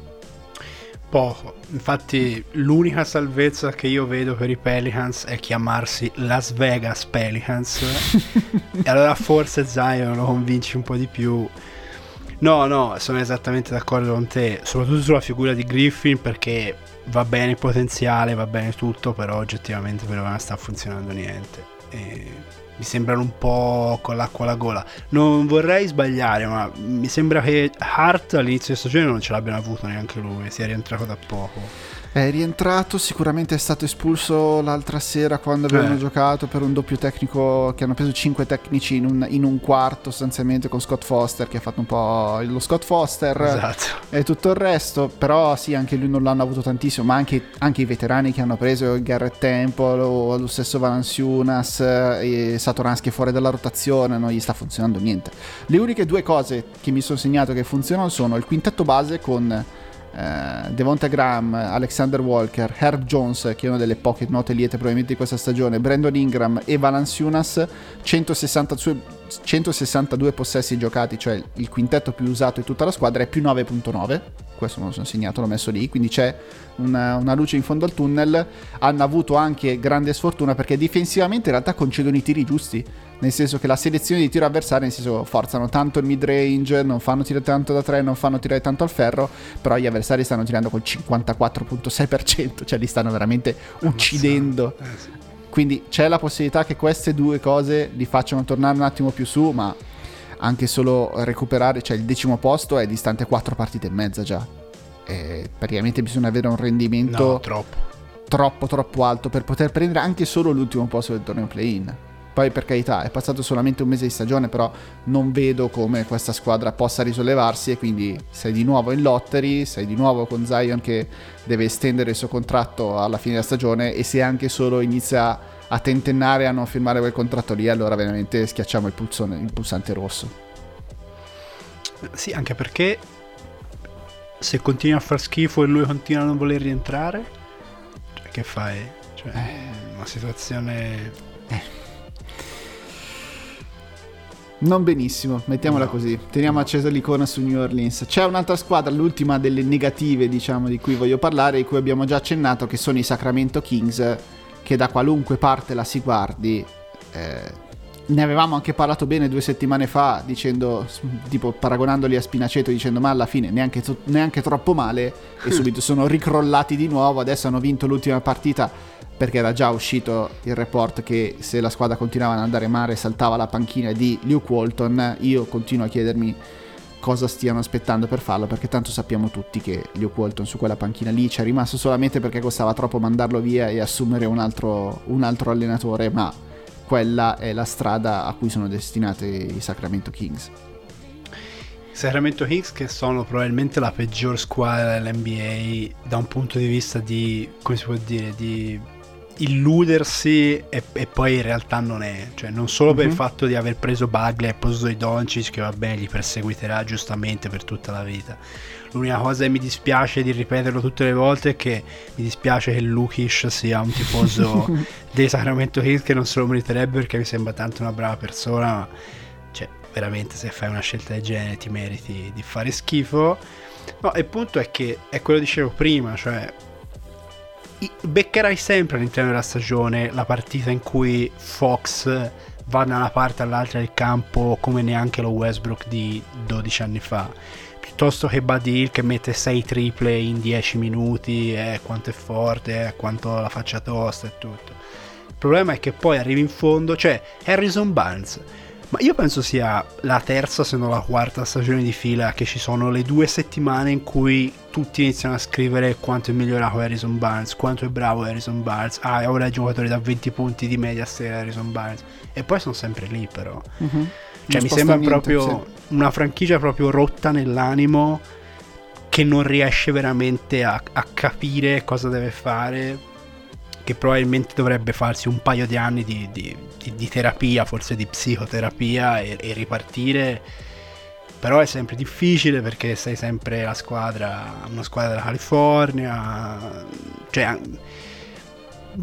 Poco. Infatti, l'unica salvezza che io vedo per i Pelicans è chiamarsi Las Vegas Pelicans. e allora forse Zion lo convinci un po' di più. No, no, sono esattamente d'accordo con te, soprattutto sulla figura di Griffin perché va bene il potenziale, va bene tutto, però oggettivamente per ora non sta funzionando niente. E mi sembrano un po' con l'acqua alla gola. Non vorrei sbagliare, ma mi sembra che Hart all'inizio di stagione non ce l'abbiano avuto neanche lui, si è rientrato da poco. È rientrato, sicuramente è stato espulso l'altra sera quando avevano eh. giocato per un doppio tecnico che hanno preso 5 tecnici in un, in un, quarto sostanzialmente con Scott Foster che ha fatto un po' lo Scott Foster esatto. e tutto il resto, però sì anche lui non l'hanno avuto tantissimo, ma anche, anche i veterani che hanno preso Garrett Temple o lo stesso Valanciunas e Satoransky fuori dalla rotazione, non gli sta funzionando niente. Le uniche due cose che mi sono segnato che funzionano sono il quintetto base con eh, Devonta Graham, Alexander Walker, Herb Jones, che è una delle poche note liete probabilmente di questa stagione, Brandon Ingram e Valanciunas, 162, 162 possessi giocati, cioè il quintetto più usato di tutta la squadra, è più 9.9. Questo me lo sono segnato, l'ho messo lì, quindi c'è una, una luce in fondo al tunnel. Hanno avuto anche grande sfortuna perché difensivamente in realtà concedono i tiri giusti nel senso che la selezione di tiro avversario, nel senso forzano tanto il mid range, non fanno tirare tanto da 3, non fanno tirare tanto al ferro, però gli avversari stanno tirando col 54.6%, cioè li stanno veramente uccidendo. Eh, quindi c'è la possibilità che queste due cose li facciano tornare un attimo più su, ma anche solo recuperare, cioè il decimo posto è distante 4 partite e mezza già. E praticamente bisogna avere un rendimento No, troppo. troppo troppo alto per poter prendere anche solo l'ultimo posto del torneo play-in. Poi per carità è passato solamente un mese di stagione, però non vedo come questa squadra possa risollevarsi e quindi sei di nuovo in lottery, sei di nuovo con Zion che deve estendere il suo contratto alla fine della stagione e se anche solo inizia a tentennare a non firmare quel contratto lì, allora veramente schiacciamo il, pulsone- il pulsante rosso. Sì, anche perché se continua a far schifo e lui continua a non voler rientrare, cioè, che fai? Cioè, Eh. una situazione... Non benissimo, mettiamola No. così. Teniamo accesa l'icona su New Orleans. C'è un'altra squadra, l'ultima delle negative, diciamo, di cui voglio parlare, di cui abbiamo già accennato, che sono i Sacramento Kings, che da qualunque parte la si guardi. eh, ne avevamo anche parlato bene due settimane fa, dicendo, tipo paragonandoli a Spinaceto, dicendo ma alla fine neanche, to- neanche troppo male, e subito sono ricrollati di nuovo. Adesso hanno vinto l'ultima partita perché era già uscito il report che se la squadra continuava ad andare male saltava la panchina di Luke Walton. Io continuo a chiedermi cosa stiano aspettando per farlo perché tanto sappiamo tutti che Luke Walton su quella panchina lì ci è rimasto solamente perché costava troppo mandarlo via e assumere un altro, un altro allenatore, ma quella è la strada a cui sono destinati i Sacramento Kings. Sacramento Kings che sono probabilmente la peggior squadra dell'NBA da un punto di vista di, come si può dire, di illudersi e, e poi in realtà non è. Cioè non solo per il Mhm. fatto di aver preso Bagley e posto di Doncic che va bene, li perseguiterà giustamente per tutta la vita. L'unica cosa che mi dispiace di ripeterlo tutte le volte è che mi dispiace che Lukish sia un tifoso dei Sacramento Kings che non se lo meriterebbe perché mi sembra tanto una brava persona, ma cioè veramente se fai una scelta del genere ti meriti di fare schifo. No, il punto è che è quello che dicevo prima, cioè i- beccherai sempre all'interno della stagione la partita in cui Fox va da una parte all'altra del campo come neanche lo Westbrook di 12 anni fa. Piuttosto che Hill che mette 6 triple in 10 minuti, eh, quanto è forte, eh, quanto la faccia tosta e tutto. Il problema è che poi arrivi in fondo, cioè Harrison Barnes. Ma io penso sia la terza, se non la quarta stagione di fila che ci sono le due settimane in cui tutti iniziano a scrivere quanto è migliorato Harrison Barnes, quanto è bravo Harrison Barnes. Ah, ora è giocatore da 20 punti di media se Harrison Barnes. E poi sono sempre lì però. Mhm. Cioè, mi sembra proprio sì. una franchigia proprio rotta nell'animo che non riesce veramente a, a capire cosa deve fare. Che probabilmente dovrebbe farsi un paio di anni di, di- di- di terapia, forse di psicoterapia e, e ripartire. Però è sempre difficile perché sei sempre la squadra, una squadra della California. Cioè,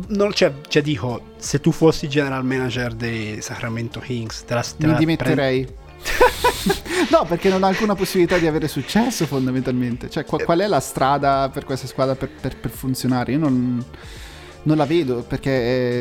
non, cioè, cioè, dico, se tu fossi general manager dei Sacramento Kings, te la, te Mi dimetterei. no, perché non ha alcuna possibilità di avere successo fondamentalmente. Cioè, qua- qual è la strada per questa squadra per, per- per funzionare? Io non, non la vedo perché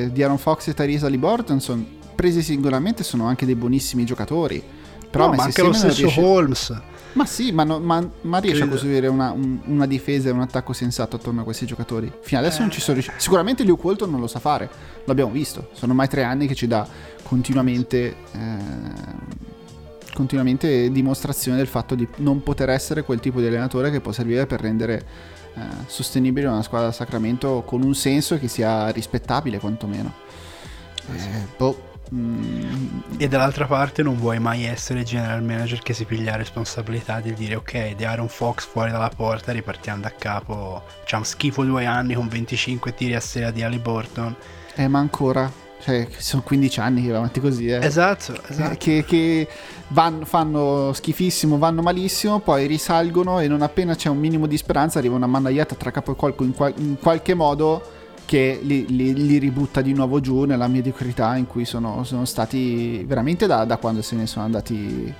eh, Diaron Fox e Tyrese Liberton sono presi singolarmente sono anche dei buonissimi giocatori. Però No, ma anche lo stesso riesce- Holmes. Ma sì, ma, no- ma- ma riesce a costruire una, un- una difesa e un attacco sensato attorno a questi giocatori. Fino adesso non ci sono Eh. riusciti. Sicuramente Luke Walton non lo sa fare, l'abbiamo visto. Sono ormai tre anni che ci dà continuamente, eh, continuamente dimostrazione del fatto di non poter essere quel tipo di allenatore che può servire per rendere eh, sostenibile una squadra da Sacramento con un senso che sia rispettabile quantomeno. Eh, boh. mm, E dall'altra parte non vuoi mai essere general manager che si piglia la responsabilità di dire ok, di Aaron Fox fuori dalla porta, ripartiamo da capo. Facciamo schifo due anni con 25 tiri a sera di Ali Burton. eh, ma ancora. Cioè, sono 15 anni che va avanti così, eh. Esatto, esatto. che, che vanno- fanno schifissimo, vanno malissimo, poi risalgono e non appena c'è un minimo di speranza arriva una mannagliata tra capo e colpo in, qual- in qualche modo che li, li- li ributta di nuovo giù nella mediocrità in cui sono, sono stati veramente da, da quando se ne sono andati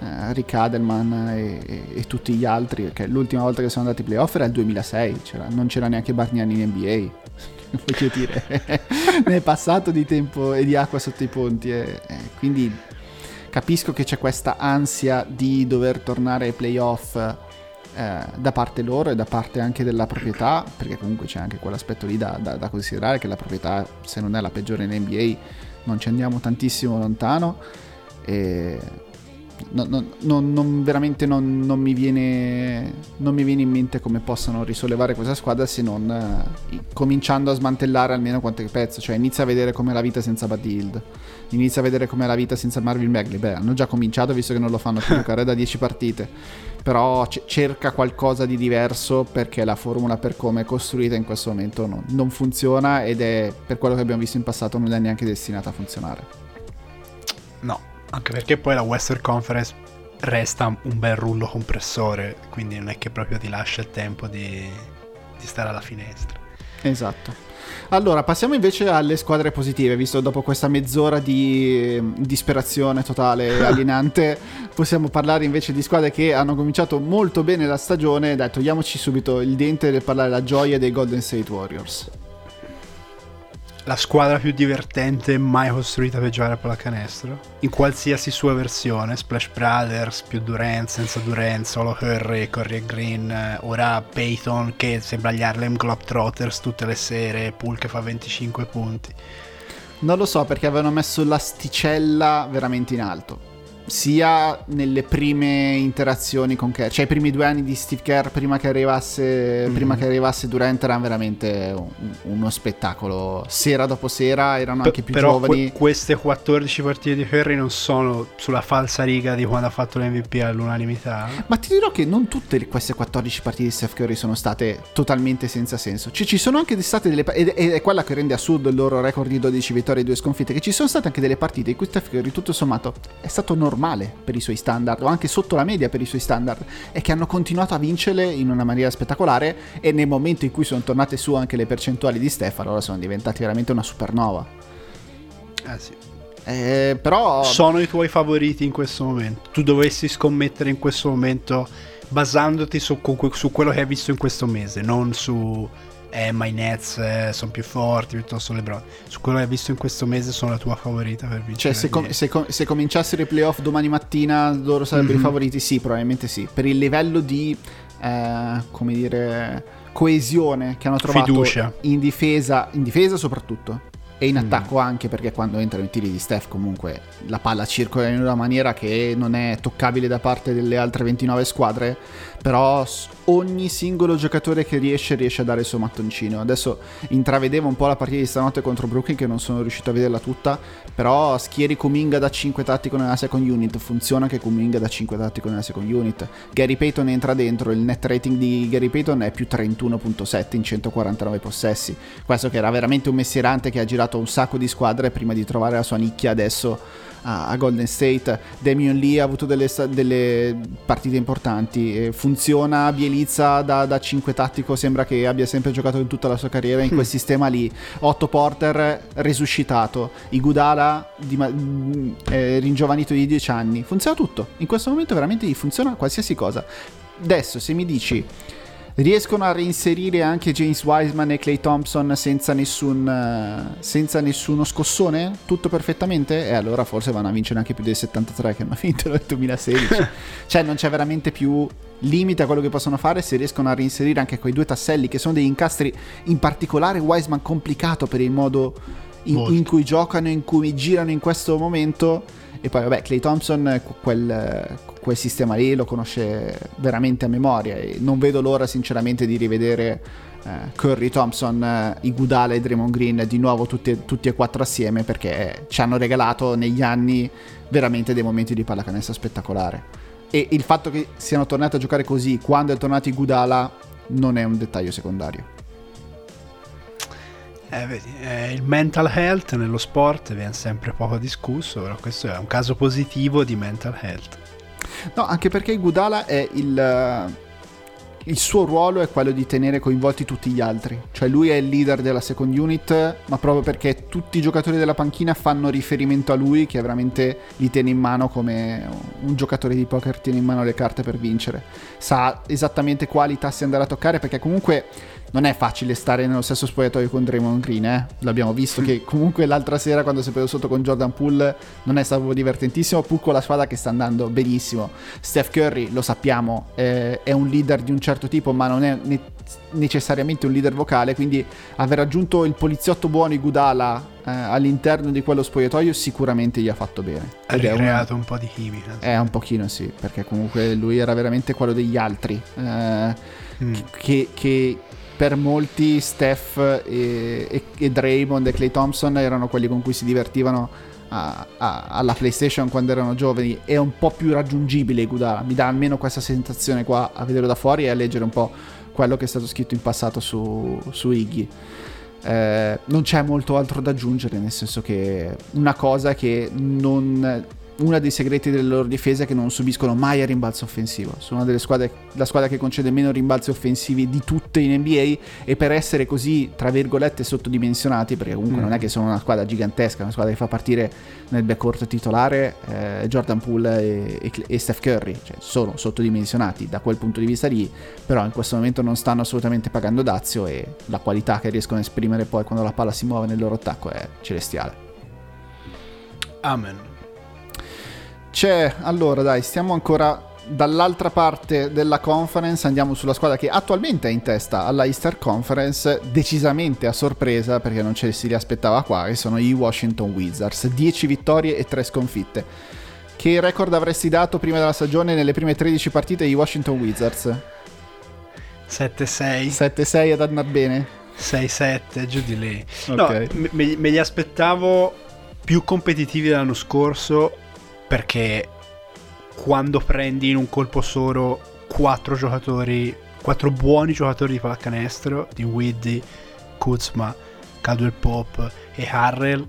eh, Rick Adelman e, e- e tutti gli altri, perché l'ultima volta che sono andati ai playoff era il 2006, c'era- non c'era neanche Bargnani in NBA. Voglio dire, ne è passato di tempo e di acqua sotto i ponti. e- e quindi capisco che c'è questa ansia di dover tornare ai playoff eh, da parte loro e da parte anche della proprietà, perché comunque c'è anche quell'aspetto lì da, da, da considerare che la proprietà, se non è la peggiore in NBA, non ci andiamo tantissimo lontano. E non, non, non, veramente non, mi viene, non mi viene in mente come possano risollevare questa squadra se non eh, cominciando a smantellare almeno qualche pezzo. Cioè inizia a vedere com'è la vita senza Bad Hill, inizia a vedere com'è la vita senza Marvin Bagley. Beh, hanno già cominciato visto che non lo fanno più giocare da 10 partite. Però c- cerca qualcosa di diverso perché la formula per come è costruita in questo momento non funziona ed è per quello che abbiamo visto in passato non è neanche destinata a funzionare. No, anche perché poi la Western Conference resta un bel rullo compressore, quindi non è che proprio ti lascia il tempo di, di stare alla finestra. Esatto. Allora, passiamo invece alle squadre positive, visto dopo questa mezz'ora di disperazione totale e alienante, possiamo parlare invece di squadre che hanno cominciato molto bene la stagione. Dai, togliamoci subito il dente del parlare la gioia dei Golden State Warriors la squadra più divertente mai costruita per giocare a pallacanestro in qualsiasi sua versione Splash Brothers più Durant senza Durant solo Curry Curry e Green ora Peyton che sembra gli Harlem Globetrotters tutte le sere Pool che fa 25 punti. Non lo so perché avevano messo l'asticella veramente in alto sia nelle prime interazioni con Kerr, cioè i primi due anni di Steve Kerr prima che arrivasse, mm-hmm. prima che arrivasse Durant erano veramente un, uno spettacolo, sera dopo sera erano anche più però giovani. Que- queste 14 partite di Curry non sono sulla falsa riga di quando ha fatto l'MVP all'unanimità. Ma ti dirò che non tutte queste 14 partite di Steph Curry sono state totalmente senza senso, cioè ci sono anche state delle ed è quella che rende assurdo il loro record di 12 vittorie e 2 sconfitte, che ci sono state anche delle partite in cui Steph Curry tutto sommato è stato normale normale per i suoi standard, o anche sotto la media per i suoi standard, e che hanno continuato a vincerle in una maniera spettacolare e nel momento in cui sono tornate su anche le percentuali di Stefano, allora sono diventati veramente una supernova. Eh sì. Eh, però... Sono i tuoi favoriti in questo momento. Tu dovessi scommettere in questo momento basandoti su, su quello che hai visto in questo mese, non su eh, ma i Nets eh, sono più forti piuttosto LeBron. Su quello che hai visto in questo mese sono la tua favorita per vincere. Cioè, se, com- se, com- se cominciassero i playoff domani mattina, loro sarebbero mm-hmm. i favoriti? Sì, probabilmente sì. Per il livello di, eh, come dire, coesione che hanno trovato Fiducia. in difesa, in difesa soprattutto e in mm. attacco anche perché quando entrano i tiri di Steph comunque la palla circola in una maniera che non è toccabile da parte delle altre 29 squadre però ogni singolo giocatore che riesce riesce a dare il suo mattoncino. Adesso intravedevo un po' la partita di stanotte contro Brooklyn che non sono riuscito a vederla tutta. Però schieri Kuminga da 5 tattico nella second unit. Funziona che Kuminga da 5 tattico nella second unit. Gary Payton entra dentro. Il net rating di Gary Payton è più 31.7 in 149 possessi. Questo che era veramente un messierante che ha girato un sacco di squadre prima di trovare la sua nicchia adesso a, a Golden State. Damian Lee ha avuto delle, delle partite importanti. Funziona Bielizza da, da 5 tattico, sembra che abbia sempre giocato in tutta la sua carriera in quel mm. sistema lì. Otto Porter resuscitato, Igudala di, eh, ringiovanito di 10 anni. Funziona tutto. In questo momento veramente funziona qualsiasi cosa. Adesso se mi dici riescono a reinserire anche James Wiseman e Clay Thompson senza, nessun, uh, senza nessuno scossone? Tutto perfettamente? E allora forse vanno a vincere anche più dei 73 che hanno vinto nel 2016. cioè non c'è veramente più limite a quello che possono fare se riescono a reinserire anche quei due tasselli che sono degli incastri in particolare Wiseman complicato per il modo in, in cui giocano, in cui girano in questo momento e poi vabbè Clay Thompson quel, quel sistema lì lo conosce veramente a memoria e non vedo l'ora sinceramente di rivedere eh, Curry, Thompson, eh, Igudala e Draymond Green di nuovo tutti, tutti, e quattro assieme perché ci hanno regalato negli anni veramente dei momenti di pallacanestro spettacolare. E il fatto che siano tornati a giocare così quando è tornato Igudala non è un dettaglio secondario eh, vedi, eh, il mental health nello sport viene sempre poco discusso, però questo è un caso positivo di mental health. No, anche perché Gudala è il, il suo ruolo è quello di tenere coinvolti tutti gli altri. Cioè lui è il leader della second unit, ma proprio perché tutti i giocatori della panchina fanno riferimento a lui che veramente li tiene in mano come un giocatore di poker tiene in mano le carte per vincere. Sa esattamente quali tassi andare a toccare perché comunque non è facile stare nello stesso spogliatoio con Draymond Green, eh? L'abbiamo visto che comunque l'altra sera quando si è preso sotto con Jordan Poole non è stato divertentissimo, pur con la squadra che sta andando benissimo. Steph Curry, lo sappiamo, eh, è un leader di un certo tipo, ma non è ne- necessariamente un leader vocale, quindi aver aggiunto il poliziotto buono Igudala eh, all'interno di quello spogliatoio sicuramente gli ha fatto bene. Ha ricreato un po' di chimica. eh, un pochino sì, perché comunque lui era veramente quello degli altri. eh, Mm. che, che per molti Steph e, e, e Draymond e Clay Thompson erano quelli con cui si divertivano a- a- alla PlayStation quando erano giovani. È un po' più raggiungibile Gudala, mi dà almeno questa sensazione qua a vederlo da fuori e a leggere un po' quello che è stato scritto in passato su, su Iggy. Eh, non c'è molto altro da aggiungere, nel senso che una cosa che non. Uno dei segreti delle loro difese è che non subiscono mai il rimbalzo offensivo. Sono una delle squadre, la squadra che concede meno rimbalzi offensivi di tutte in NBA e per essere così, tra virgolette, sottodimensionati, perché comunque Mm. non è che sono una squadra gigantesca, una squadra che fa partire nel backcourt titolare eh, Jordan Poole e, e- e Steph Curry, cioè sono sottodimensionati da quel punto di vista lì, però in questo momento non stanno assolutamente pagando dazio e la qualità che riescono a esprimere poi quando la palla si muove nel loro attacco è celestiale. Amen. C'è, allora dai, stiamo ancora dall'altra parte della conference, andiamo sulla squadra che attualmente è in testa alla Easter Conference, decisamente a sorpresa perché non ce si li aspettava qua, che sono i Washington Wizards, 10 vittorie e 3 sconfitte. Che record avresti dato prima della stagione nelle prime 13 partite ai Washington Wizards? 7-6, 7-6 ad andare bene? 6-7, giù di lì. Ok. No, me- me li aspettavo più competitivi dell'anno scorso perché quando prendi in un colpo solo quattro giocatori, quattro buoni giocatori di pallacanestro, di Widdy, Kuzma, Caldwell Pop e Harrell,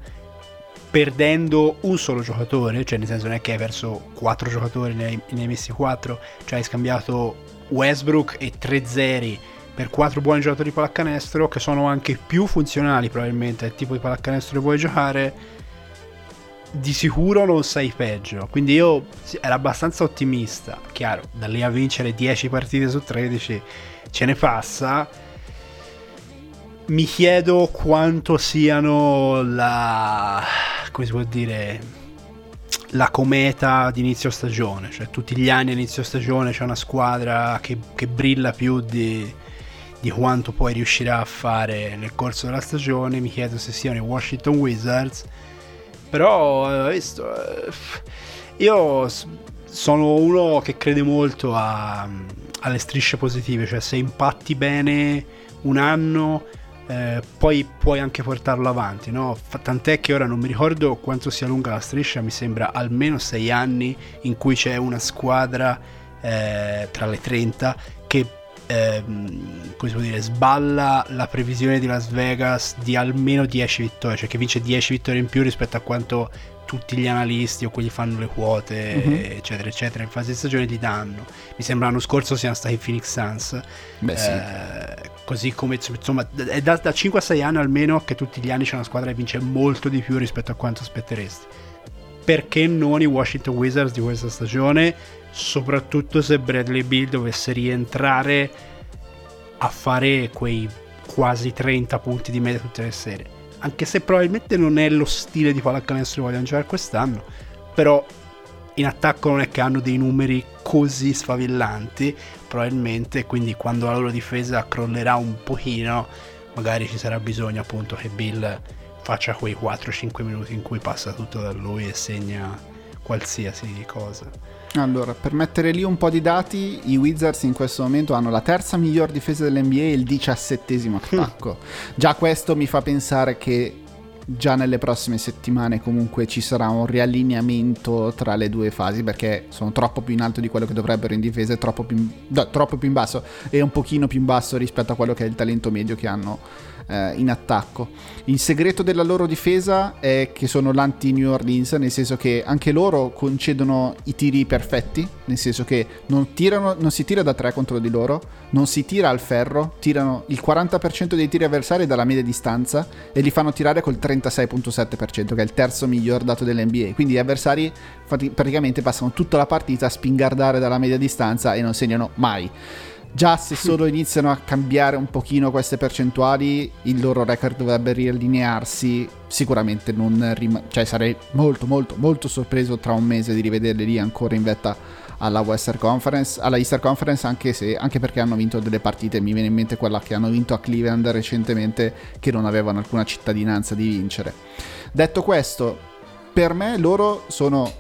perdendo un solo giocatore, cioè nel senso non è che hai perso quattro giocatori, ne hai, ne hai messi quattro, cioè hai scambiato Westbrook e tre zeri per quattro buoni giocatori di pallacanestro che sono anche più funzionali probabilmente al tipo di pallacanestro che vuoi giocare di sicuro non sei peggio. Quindi io ero abbastanza ottimista. Chiaro da lì a vincere 10 partite su 13 ce ne passa. Mi chiedo quanto siano la come si può dire la cometa di inizio stagione. Cioè tutti gli anni inizio stagione c'è una squadra che, che brilla più di, di quanto poi riuscirà a fare nel corso della stagione. Mi chiedo se siano i Washington Wizards però eh, visto, eh, io sono uno che crede molto a- alle strisce positive, cioè se impatti bene un anno eh, poi puoi anche portarlo avanti, no? Tant'è che ora non mi ricordo quanto sia lunga la striscia, mi sembra almeno 6 anni in cui c'è una squadra eh, tra le 30 che ehm, come si può dire, sballa la previsione di Las Vegas di almeno 10 vittorie, cioè che vince 10 vittorie in più rispetto a quanto tutti gli analisti o quelli fanno le quote, Mhm. eccetera, eccetera, in fase di stagione gli danno. Mi sembra l'anno scorso siano stati i Phoenix Suns. Beh sì. Eh, così come insomma è da, da 5 a 6 anni almeno che tutti gli anni c'è una squadra che vince molto di più rispetto a quanto aspetteresti perché non i Washington Wizards di questa stagione soprattutto se Bradley Bill dovesse rientrare a fare quei quasi 30 punti di media tutte le serie. Anche se probabilmente non è lo stile di pallacanestro che vogliono giocare quest'anno però in attacco non è che hanno dei numeri così sfavillanti probabilmente quindi quando la loro difesa crollerà un pochino magari ci sarà bisogno appunto che Bill faccia quei 4-5 minuti in cui passa tutto da lui e segna qualsiasi cosa Allora, per mettere lì un po' di dati, i Wizards in questo momento hanno la terza miglior difesa dell'NBA e il diciassettesimo attacco. Già questo mi fa pensare che già nelle prossime settimane comunque ci sarà un riallineamento tra le due fasi perché sono troppo più in alto di quello che dovrebbero in difesa e troppo più, no, troppo più in basso e un pochino più in basso rispetto a quello che è il talento medio che hanno eh, in attacco. Il segreto della loro difesa è che sono l'anti-New Orleans, nel senso che anche loro concedono i tiri perfetti, nel senso che non, tirano, non si tira da tre contro di loro, non si tira al ferro, tirano il 40% dei tiri avversari dalla media distanza e li fanno tirare col 36.7%, che è il terzo miglior dato dell'NBA. Quindi gli avversari praticamente passano tutta la partita a spingardare dalla media distanza e non segnano mai. Già se solo iniziano a cambiare un pochino queste percentuali, il loro record dovrebbe riallinearsi. Sicuramente non rim- cioè sarei molto molto molto sorpreso tra un mese di rivederli lì ancora in vetta alla Western Conference, alla Easter Conference anche, se, anche perché hanno vinto delle partite, mi viene in mente quella che hanno vinto a Cleveland recentemente che non avevano alcuna cittadinanza di vincere. Detto questo, per me loro sono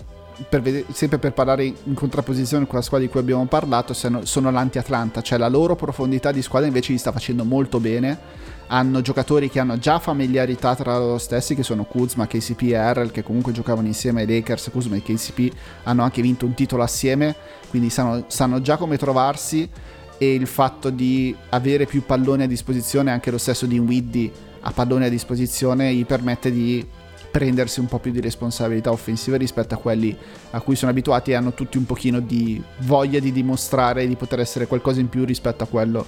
per vedere, sempre per parlare in contrapposizione con la squadra di cui abbiamo parlato, sono, l'anti-Atlanta, cioè la loro profondità di squadra invece gli sta facendo molto bene. Hanno giocatori che hanno già familiarità tra loro stessi, che sono Kuzma, KCP e Errol, che comunque giocavano insieme ai Lakers. Kuzma e KCP hanno anche vinto un titolo assieme, quindi sanno, sanno già come trovarsi. E il fatto di avere più palloni a disposizione, anche lo stesso di Widdy a pallone a disposizione, gli permette di prendersi un po' più di responsabilità offensive rispetto a quelli a cui sono abituati e hanno tutti un pochino di voglia di dimostrare di poter essere qualcosa in più rispetto a quello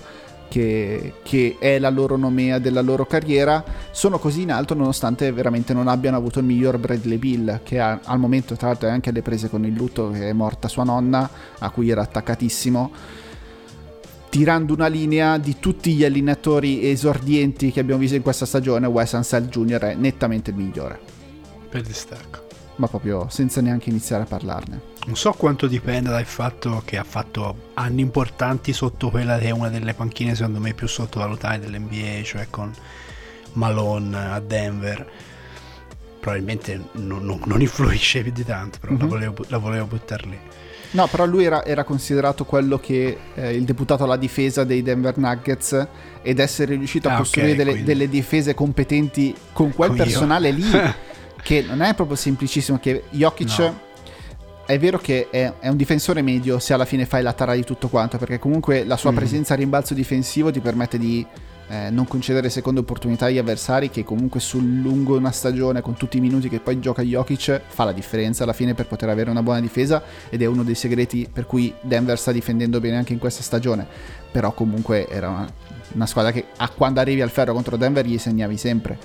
che, che, è la loro nomea della loro carriera, sono così in alto nonostante veramente non abbiano avuto il miglior Bradley Bill, che ha, al momento tra l'altro è anche alle prese con il lutto che è morta sua nonna, a cui era attaccatissimo tirando una linea di tutti gli allenatori esordienti che abbiamo visto in questa stagione, Wes Ansel Jr. è nettamente il migliore. Per distacco. Ma proprio senza neanche iniziare a parlarne. Non so quanto dipenda dal fatto che ha fatto anni importanti sotto quella che è una delle panchine secondo me più sottovalutate dell'NBA, cioè con Malone a Denver. Probabilmente non, non, non influisce più di tanto, però mm-hmm. la, volevo, la volevo buttare lì. No, però lui era, era considerato quello che eh, il deputato alla difesa dei Denver Nuggets ed essere riuscito a ah, costruire okay, delle, delle, difese competenti con quel Come personale lì, che non è proprio semplicissimo, che Jokic... No. È vero che è, è, un difensore medio se alla fine fai la tara di tutto quanto, perché comunque la sua mm. presenza a rimbalzo difensivo ti permette di eh, non concedere seconde opportunità agli avversari che comunque sul lungo una stagione con tutti i minuti che poi gioca Jokic fa la differenza alla fine per poter avere una buona difesa ed è uno dei segreti per cui Denver sta difendendo bene anche in questa stagione però comunque era una, una squadra che a quando arrivi al ferro contro Denver gli segnavi sempre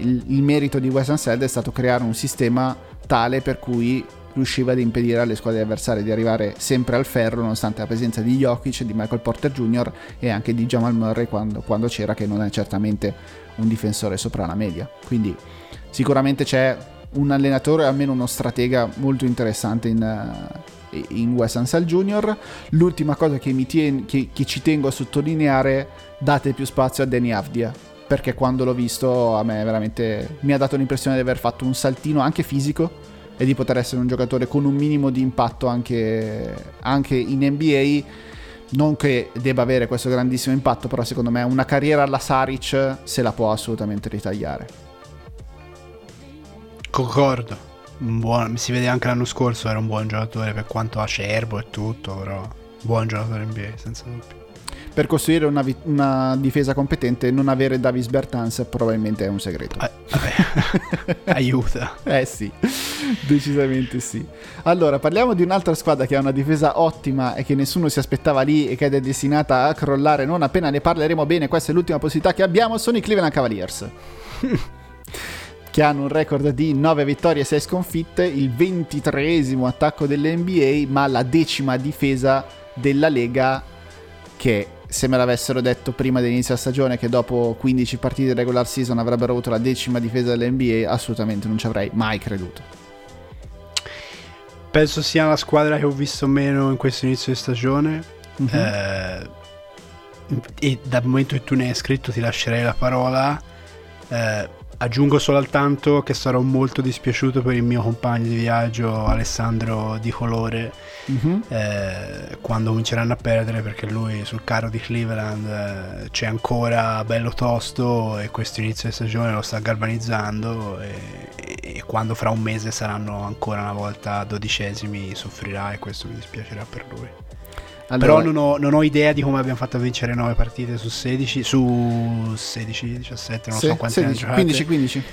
il, il merito di Wes Anseld è stato creare un sistema tale per cui riusciva ad impedire alle squadre avversarie di arrivare sempre al ferro nonostante la presenza di Jokic, di Michael Porter Jr. e anche di Jamal Murray quando, quando c'era che non è certamente un difensore sopra la media. Quindi sicuramente c'è un allenatore, almeno uno stratega molto interessante in, uh, in Wes Ansel Jr. L'ultima cosa che, tien- che, che, ci tengo a sottolineare, date più spazio a Danny Avdia, perché quando l'ho visto a me veramente mi ha dato l'impressione di aver fatto un saltino anche fisico e di poter essere un giocatore con un minimo di impatto anche, anche in NBA. Non che debba avere questo grandissimo impatto, però secondo me una carriera alla Saric se la può assolutamente ritagliare. Concordo. Buon, si vede anche l'anno scorso era un buon giocatore per quanto acerbo e tutto, però buon giocatore NBA senza dubbio per costruire una, vi- una difesa competente non avere Davis Bertans probabilmente è un segreto. Ah, aiuta. eh sì, decisamente sì. Allora, parliamo di un'altra squadra che ha una difesa ottima e che nessuno si aspettava lì e che è destinata a crollare non appena ne parleremo bene. Questa è l'ultima possibilità che abbiamo, sono i Cleveland Cavaliers. che hanno un record di 9 vittorie e 6 sconfitte, il 23 attacco dell'NBA, ma la decima difesa della Lega che se me l'avessero detto prima dell'inizio della stagione che dopo 15 partite di regular season avrebbero avuto la decima difesa dell'NBA, assolutamente non ci avrei mai creduto. Penso sia la squadra che ho visto meno in questo inizio di stagione. Mm-hmm. Eh, e dal momento che tu ne hai scritto ti lascerei la parola. Eh, Aggiungo soltanto che sarò molto dispiaciuto per il mio compagno di viaggio Alessandro Di Colore Mhm. eh, quando cominceranno a perdere perché lui sul carro di Cleveland eh, c'è ancora bello tosto e questo inizio di stagione lo sta galvanizzando e, e quando fra un mese saranno ancora una volta dodicesimi soffrirà e questo mi dispiacerà per lui. Allora, Però non ho, non ho idea di come abbiamo fatto a vincere 9 partite su 16, su 16, 17, non sì, so quante ne 16, giocate. 15, 15.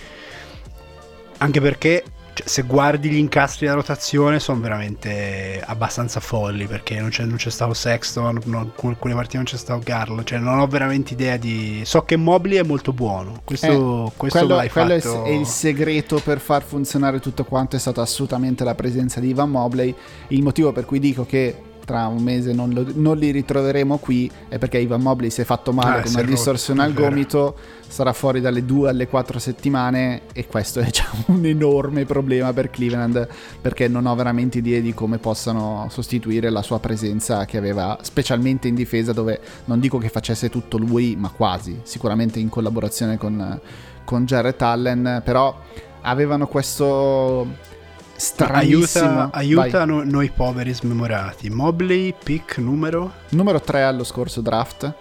Anche perché cioè, se guardi gli incastri da rotazione sono veramente abbastanza folli perché non c'è, non c'è stato Sexton, non, alcune partite non c'è stato Garlo, cioè non ho veramente idea di... So che Mobley è molto buono, questo, questo quello, l'hai quello fatto... è il segreto per far funzionare tutto quanto è stata assolutamente la presenza di Ivan Mobley. Il motivo per cui dico che tra un mese non, lo- non li ritroveremo qui è perché Ivan Mobley si è fatto male Ah, con una rotto, distorsione al gomito, sarà fuori dalle 2 alle 4 settimane e questo è già un enorme problema per Cleveland perché non ho veramente idee di come possano sostituire la sua presenza che aveva specialmente in difesa dove non dico che facesse tutto lui ma quasi, sicuramente in collaborazione con, con Jarrett Allen, però avevano questo stranissimo Aiuta, aiuta no- noi poveri smemorati. Mobley, pick numero... numero 3 allo scorso draft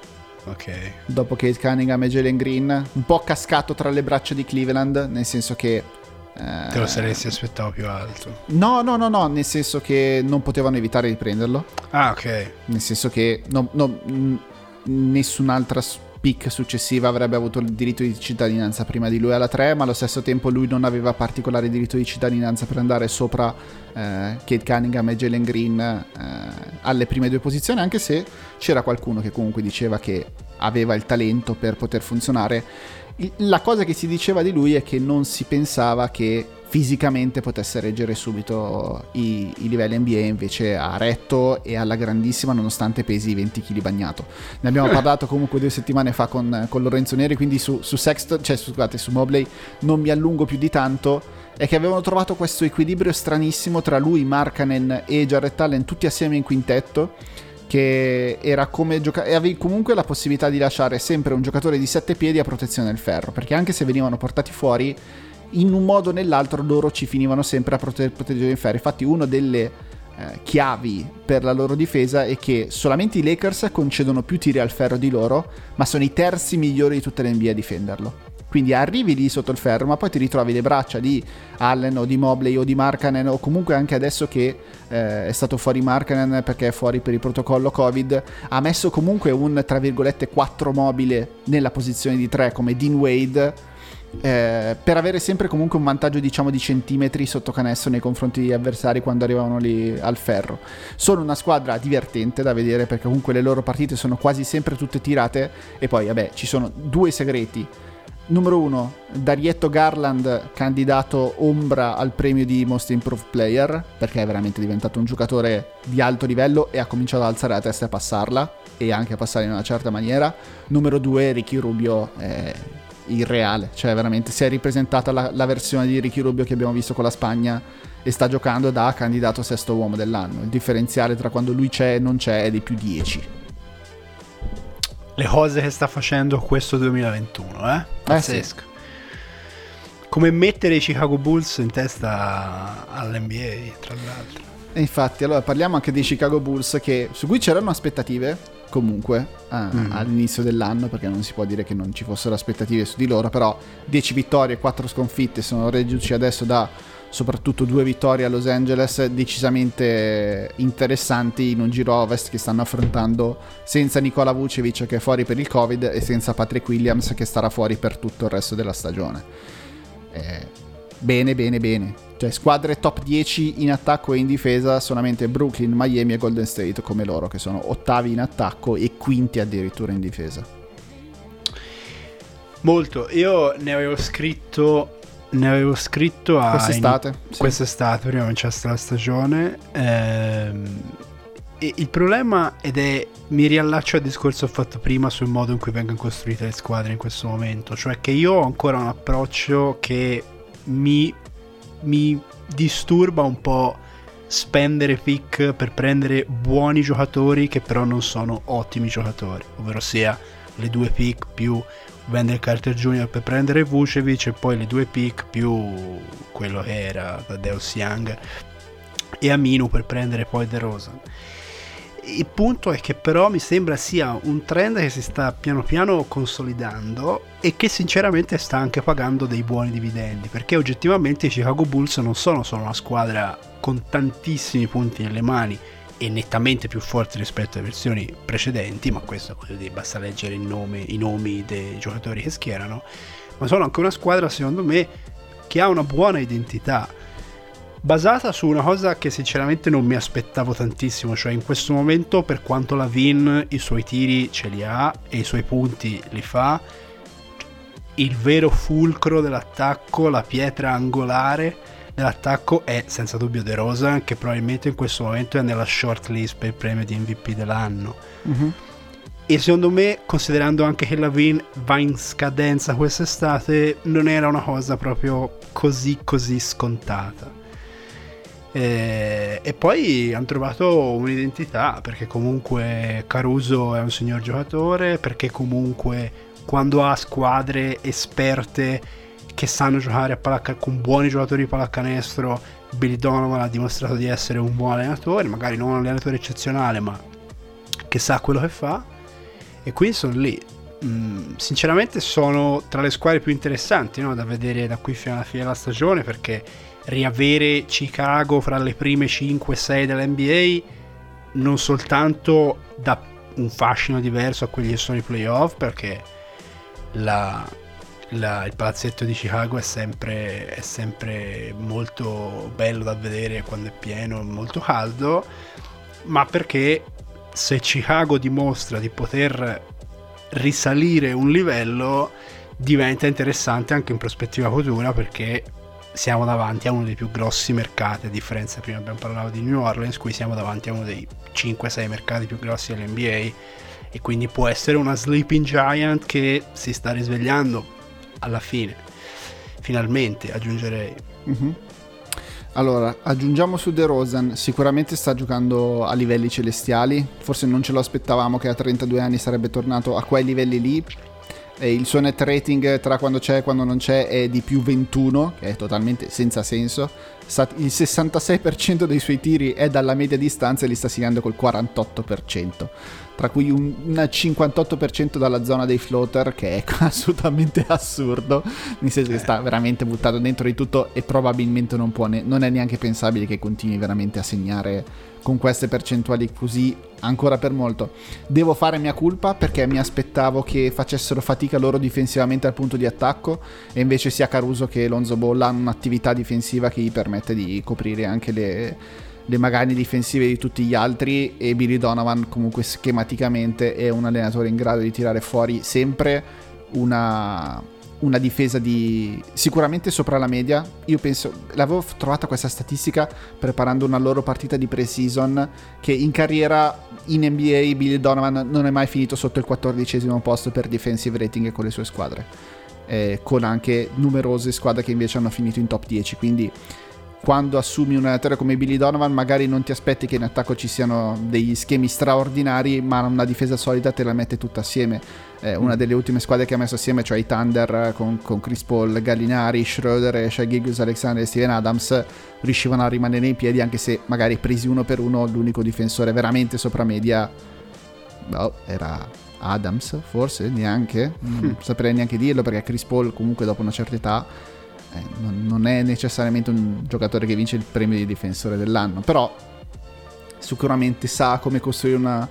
Ok. dopo Kate Cunningham e Jalen Green un po' cascato tra le braccia di Cleveland nel senso che eh, Te lo saresti aspettato più alto. no no no no nel senso che non potevano evitare di prenderlo Ah, ok. nel senso che no- no, nessun'altra pick successiva avrebbe avuto il diritto di cittadinanza prima di lui alla 3 ma allo stesso tempo lui non aveva particolare diritto di cittadinanza per andare sopra eh, Kate Cunningham e Jalen Green eh, alle prime due posizioni anche se c'era qualcuno che comunque diceva che aveva il talento per poter funzionare. La cosa che si diceva di lui è che non si pensava che fisicamente potesse reggere subito i, i livelli NBA, invece ha retto e alla grandissima nonostante pesi 20 kg bagnato. Ne abbiamo parlato comunque due settimane fa con, con Lorenzo Neri, quindi su, su Sexton, cioè scusate, su Mobley non mi allungo più di tanto. È che avevano trovato questo equilibrio stranissimo tra lui, Markanen e Jarrett Allen tutti assieme in quintetto che era come giocare e avevi comunque la possibilità di lasciare sempre un giocatore di sette piedi a protezione del ferro perché anche se venivano portati fuori in un modo o nell'altro loro ci finivano sempre a prote- proteggere il ferro infatti una delle eh, chiavi per la loro difesa è che solamente i Lakers concedono più tiri al ferro di loro ma sono i terzi migliori di tutte le NBA a difenderlo. Quindi arrivi lì sotto il ferro, ma poi ti ritrovi le braccia di Allen o di Mobley o di Markanen o comunque anche adesso che eh, è stato fuori Markanen perché è fuori per il protocollo Covid, ha messo comunque un tra virgolette 4 mobile nella posizione di 3 come Dean Wade eh, per avere sempre comunque un vantaggio diciamo di centimetri sotto canestro nei confronti degli avversari quando arrivavano lì al ferro. Sono una squadra divertente da vedere perché comunque le loro partite sono quasi sempre tutte tirate e poi vabbè ci sono due segreti. Numero uno, Darietto Garland, candidato ombra al premio di Most Improved Player, perché è veramente diventato un giocatore di alto livello e ha cominciato ad alzare la testa e a passarla, e anche a passare in una certa maniera. Numero due, Ricky Rubio, è irreale, cioè veramente si è ripresentata la, la versione di Ricky Rubio che abbiamo visto con la Spagna e sta giocando da candidato sesto uomo dell'anno. Il differenziale tra quando lui c'è e non c'è è di più 10. Le cose che sta facendo questo 2021, eh? Pazzesco. Come mettere i Chicago Bulls in testa all'NBA, tra l'altro. E infatti, allora parliamo anche dei Chicago Bulls che, su cui c'erano aspettative comunque eh, Mm. all'inizio dell'anno, perché non si può dire che non ci fossero aspettative su di loro, però 10 vittorie e 4 sconfitte sono reduci adesso da soprattutto due vittorie a Los Angeles decisamente interessanti in un giro ovest che stanno affrontando senza Nikola Vucevic che è fuori per il Covid e senza Patrick Williams che starà fuori per tutto il resto della stagione. Eh, bene, bene, bene. Cioè, squadre top 10 in attacco e in difesa, solamente Brooklyn, Miami e Golden State come loro, che sono ottavi in attacco e quinti addirittura in difesa. Molto. Io ne avevo scritto. Ne avevo scritto a. Quest'estate, in- sì. Quest'estate, prima cominciasse la stagione. ehm, il problema, ed è. Mi riallaccio al discorso che ho fatto prima sul modo in cui vengono costruite le squadre in questo momento. Cioè, che io ho ancora un approccio che mi. mi disturba un po' spendere pick per prendere buoni giocatori che però non sono ottimi giocatori, ovvero sia le due pick più Wendell Carter Jr. per prendere Vucevic e poi le due pick più quello che era Deus Young e Aminu per prendere poi De Rosa. Il punto è che però mi sembra sia un trend che si sta piano piano consolidando e che sinceramente sta anche pagando dei buoni dividendi, perché oggettivamente i Chicago Bulls non sono solo una squadra con tantissimi punti nelle mani e nettamente più forte rispetto alle versioni precedenti, ma questo voglio dire, basta leggere nome, i nomi dei giocatori che schierano, ma sono anche una squadra secondo me che ha una buona identità basata su una cosa che sinceramente non mi aspettavo tantissimo, cioè in questo momento per quanto la Vin i suoi tiri ce li ha e i suoi punti li fa, il vero fulcro dell'attacco, la pietra angolare dell'attacco è senza dubbio De Rosa che probabilmente in questo momento è nella short list per il premio di MVP dell'anno. Mm-hmm. E secondo me, considerando anche che la Vin va in scadenza quest'estate, non era una cosa proprio così così scontata. E, e, poi hanno trovato un'identità perché comunque Caruso è un signor giocatore, perché comunque quando ha squadre esperte che sanno giocare a pallac- con buoni giocatori di pallacanestro, Billy Donovan ha dimostrato di essere un buon allenatore, magari non un allenatore eccezionale, ma che sa quello che fa. E quindi sono lì. Mm, sinceramente sono tra le squadre più interessanti no? da vedere da qui fino alla fine della stagione perché riavere Chicago fra le prime 5-6 dell'NBA non soltanto dà un fascino diverso a quelli che sono i playoff perché la, la, il palazzetto di Chicago è sempre, è sempre molto bello da vedere quando è pieno, molto caldo, ma perché se Chicago dimostra di poter risalire un livello diventa interessante anche in prospettiva futura perché siamo davanti a uno dei più grossi mercati, a differenza prima abbiamo parlato di New Orleans, qui siamo davanti a uno dei 5-6 mercati più grossi dell'NBA e quindi può essere una sleeping giant che si sta risvegliando alla fine, finalmente aggiungerei. Mm-hmm. Allora, aggiungiamo su De Rosen, sicuramente sta giocando a livelli celestiali, forse non ce lo aspettavamo che a 32 anni sarebbe tornato a quei livelli lì, e il suo net rating tra quando c'è e quando non c'è è di più 21, che è totalmente senza senso. Il 66% dei suoi tiri è dalla media distanza e li sta segnando col 48%, tra cui un, un 58% dalla zona dei floater, che è assolutamente assurdo, nel senso che sta veramente buttato dentro di tutto e probabilmente non, può ne- non è neanche pensabile che continui veramente a segnare con queste percentuali così ancora per molto. Devo fare mia colpa perché mi aspettavo che facessero fatica loro difensivamente al punto di attacco e invece sia Caruso che Lonzo Ball hanno un'attività difensiva che gli permette di coprire anche le, le magagne difensive di tutti gli altri e Billy Donovan comunque schematicamente è un allenatore in grado di tirare fuori sempre una, una difesa di sicuramente sopra la media. Io penso, l'avevo trovata questa statistica preparando una loro partita di pre-season che in carriera in NBA Billy Donovan non è mai finito sotto il quattordicesimo posto per defensive rating con le sue squadre. Eh, con anche numerose squadre che invece hanno finito in top 10, quindi quando assumi un allenatore come Billy Donovan magari non ti aspetti che in attacco ci siano degli schemi straordinari ma una difesa solida te la mette tutta assieme eh, una mm. delle ultime squadre che ha messo assieme cioè i Thunder con, con Chris Paul, Gallinari, Schroeder, Shai Giggs, Alexander e Steven Adams riuscivano a rimanere in piedi anche se magari presi uno per uno l'unico difensore veramente sopra media boh, era Adams forse neanche non mm. saprei neanche dirlo perché Chris Paul comunque dopo una certa età eh, non, non, è necessariamente un giocatore che vince il premio di difensore dell'anno, però sicuramente sa come costruire una,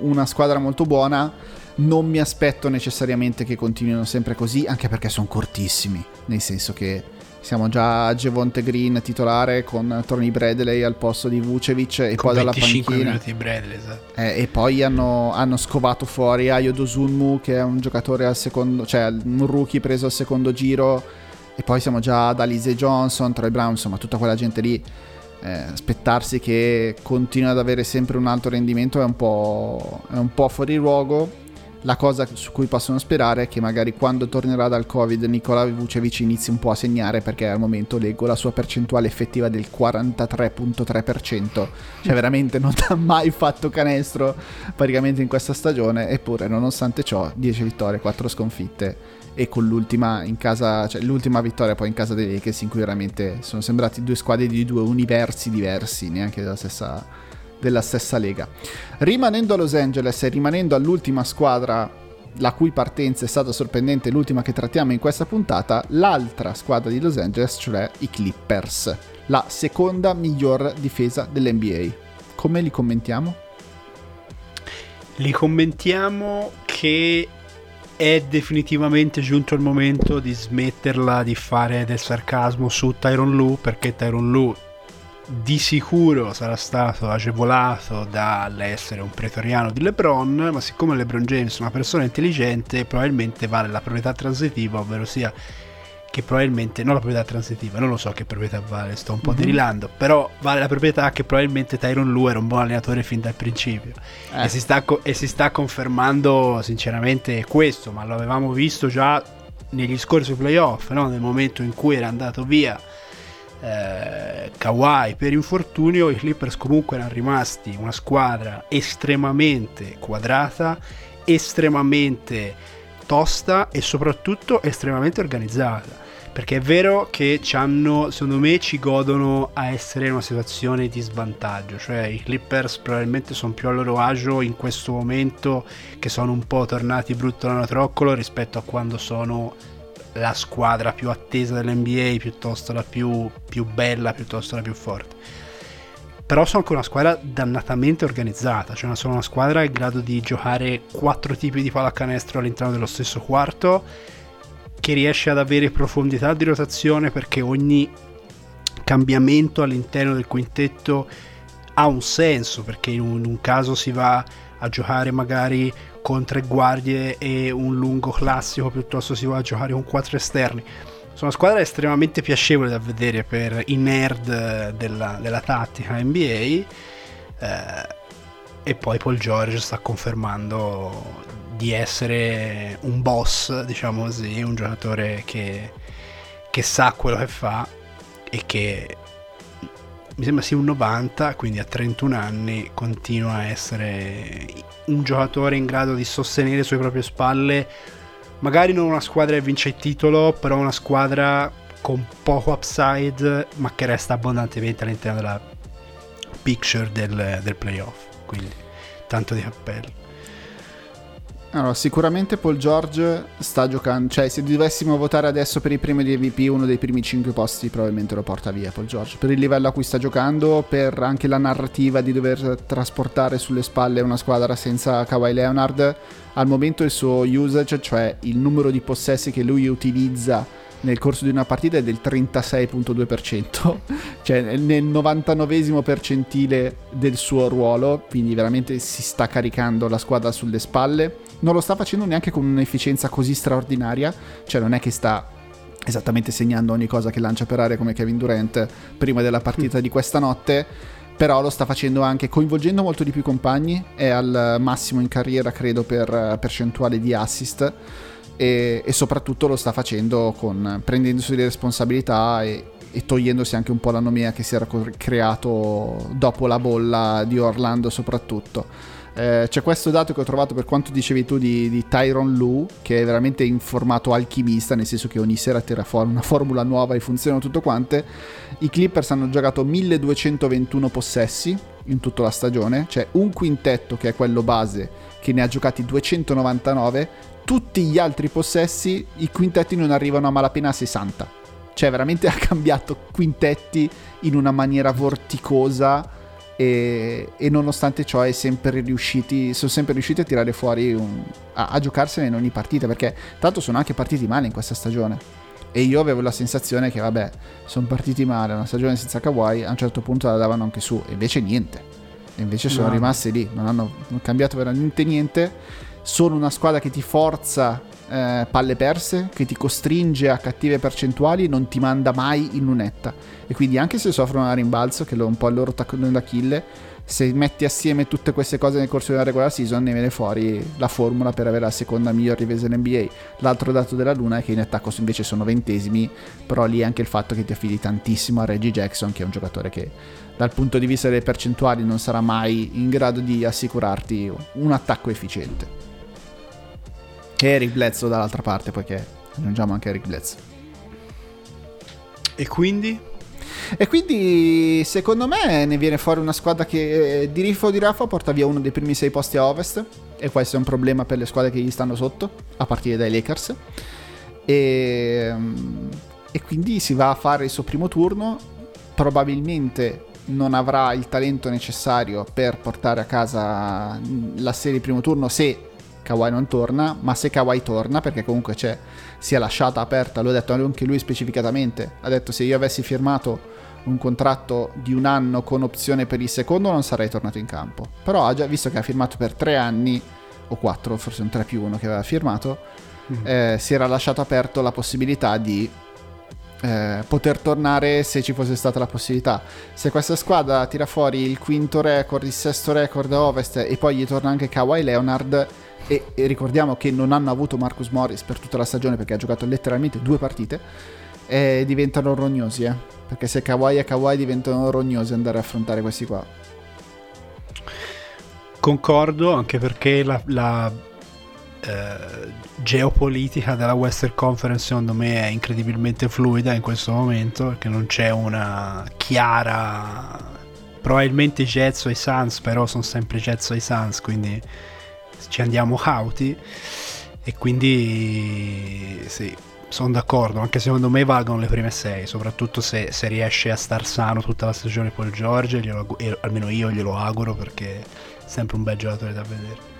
una squadra molto buona. Non mi aspetto necessariamente che continuino sempre così, anche perché sono cortissimi, nel senso che siamo già a Gevonte Green titolare con Tony Bradley al posto di Vucevic e con poi dalla panchina Bradley, esatto. eh, e poi hanno, hanno, scovato fuori Ayo Dosunmu che è un giocatore al secondo cioè un rookie preso al secondo giro e poi siamo già ad Alize Johnson, Troy Brown, insomma tutta quella gente lì. Eh, aspettarsi che continui ad avere sempre un alto rendimento è un po', è un po fuori luogo. La cosa su cui possono sperare è che magari quando tornerà dal Covid Nikola Vucevic inizi un po' a segnare perché al momento leggo la sua percentuale effettiva del 43.3%, cioè veramente non ha mai fatto canestro praticamente in questa stagione, eppure nonostante ciò 10 vittorie, 4 sconfitte e con l'ultima in casa, cioè l'ultima vittoria poi in casa dei Lakers in cui veramente sono sembrati due squadre di due universi diversi, neanche della stessa, della stessa lega. Rimanendo a Los Angeles e rimanendo all'ultima squadra la cui partenza è stata sorprendente, l'ultima che trattiamo in questa puntata, l'altra squadra di Los Angeles, cioè i Clippers, la seconda miglior difesa dell'NBA. Come li commentiamo? Li commentiamo che è definitivamente giunto il momento di smetterla di fare del sarcasmo su Tyron Lu perché Tyron Lu di sicuro sarà stato agevolato dall'essere un pretoriano di LeBron, ma siccome LeBron James è una persona intelligente, probabilmente vale la proprietà transitiva, ovvero sia che probabilmente, non la proprietà transitiva, non lo so che proprietà vale, sto un po' mm-hmm. derilando, però vale la proprietà che probabilmente Tyron Lu era un buon allenatore fin dal principio eh. e, si sta, e si sta confermando sinceramente questo, ma lo avevamo visto già negli scorsi playoff, no? nel momento in cui era andato via eh, Kawhi per infortunio, i Clippers comunque erano rimasti una squadra estremamente quadrata, estremamente tosta e soprattutto estremamente organizzata perché è vero che hanno, secondo me ci godono a essere in una situazione di svantaggio, cioè i Clippers probabilmente sono più a loro agio in questo momento che sono un po' tornati brutto da troccolo rispetto a quando sono la squadra più attesa dell'NBA, piuttosto la più, più bella, piuttosto la più forte. Però sono anche una squadra dannatamente organizzata, cioè sono una squadra in grado di giocare quattro tipi di pallacanestro all'interno dello stesso quarto che riesce ad avere profondità di rotazione perché ogni cambiamento all'interno del quintetto ha un senso perché in un, caso si va a giocare magari con tre guardie e un lungo classico piuttosto si va a giocare con quattro esterni. Sono una squadra estremamente piacevole da vedere per i nerd della, della tattica NBA eh, e poi Paul George sta confermando di essere un boss, diciamo così, un giocatore che, che sa quello che fa e che mi sembra sia un 90, quindi a 31 anni continua a essere un giocatore in grado di sostenere sulle proprie spalle magari non una squadra che vince il titolo, però una squadra con poco upside, ma che resta abbondantemente all'interno della picture del, del playoff. Quindi tanto di cappello. Allora, sicuramente Paul George sta giocando, cioè se dovessimo votare adesso per i premi di MVP, uno dei primi 5 posti probabilmente lo porta via Paul George, per il livello a cui sta giocando, per anche la narrativa di dover trasportare sulle spalle una squadra senza Kawhi Leonard, al momento il suo usage, cioè il numero di possessi che lui utilizza nel corso di una partita è del 36.2%, cioè nel 99 percentile del suo ruolo, quindi veramente si sta caricando la squadra sulle spalle. Non lo sta facendo neanche con un'efficienza così straordinaria, cioè non è che sta esattamente segnando ogni cosa che lancia per aria come Kevin Durant prima della partita di questa notte, però lo sta facendo anche coinvolgendo molto di più compagni, è al massimo in carriera credo per percentuale di assist e, e soprattutto lo sta facendo con, prendendosi le responsabilità e, e togliendosi anche un po' l'anomia che si era creato dopo la bolla di Orlando soprattutto. Eh, c'è questo dato che ho trovato per quanto dicevi tu di, di, Tyron Lu, che è veramente in formato alchimista, nel senso che ogni sera tira fuori una formula nuova e funzionano tutto quante. I Clippers hanno giocato 1221 possessi in tutta la stagione, cioè un quintetto che è quello base che ne ha giocati 299, tutti gli altri possessi i quintetti non arrivano a malapena a 60. Cioè veramente ha cambiato quintetti in una maniera vorticosa e, e nonostante ciò sempre riusciti, sono sempre riusciti a tirare fuori, un, a, a giocarsene in ogni partita perché tanto sono anche partiti male in questa stagione. E io avevo la sensazione che, vabbè, sono partiti male, una stagione senza Kawhi, a un certo punto la davano anche su, e invece niente. E invece sono no. rimasti lì, non hanno cambiato veramente niente sono una squadra che ti forza eh, palle perse, che ti costringe a cattive percentuali, non ti manda mai in lunetta. E quindi anche se soffrono a rimbalzo, che è un po' il loro tacco d'Achille, se metti assieme tutte queste cose nel corso della regular season ne viene fuori la formula per avere la seconda miglior difesa NBA. L'altro dato della Luna è che in attacco invece sono ventesimi, però lì è anche il fatto che ti affidi tantissimo a Reggie Jackson che è un giocatore che dal punto di vista delle percentuali non sarà mai in grado di assicurarti un attacco efficiente. E Eric Bledsoe dall'altra parte, poiché aggiungiamo anche Eric Bledsoe. E quindi? E quindi secondo me ne viene fuori una squadra che eh, di Riffo di Raffa porta via uno dei primi sei posti a ovest e questo è un problema per le squadre che gli stanno sotto, a partire dai Lakers. E, e quindi si va a fare il suo primo turno, probabilmente non avrà il talento necessario per portare a casa la serie primo turno se Kawhi non torna, ma se Kawhi torna, perché comunque c'è, si è lasciata aperta, l'ho detto anche lui specificatamente, ha detto se io avessi firmato un contratto di un anno con opzione per il secondo non sarei tornato in campo, però ha già visto che ha firmato per tre anni, o quattro, forse un 3 più 1 che aveva firmato, mm. eh, si era lasciato aperto la possibilità di eh, poter tornare se ci fosse stata la possibilità. Se questa squadra tira fuori il quinto record, il sesto record a ovest e poi gli torna anche Kawhi Leonard, e, e, ricordiamo che non hanno avuto Marcus Morris per tutta la stagione perché ha giocato letteralmente due partite e diventano rognosi eh? perché se Kawhi e Kawhi diventano rognosi andare a affrontare questi qua concordo anche perché la, la eh, geopolitica della Western Conference secondo me è incredibilmente fluida in questo momento perché non c'è una chiara probabilmente Jets o i Suns però sono sempre Jets o i Suns quindi ci andiamo cauti e quindi sì, sono d'accordo, anche secondo me valgono le prime sei, soprattutto se, se riesce a star sano tutta la stagione Paul George, glielo, almeno io glielo auguro perché è sempre un bel giocatore da vedere.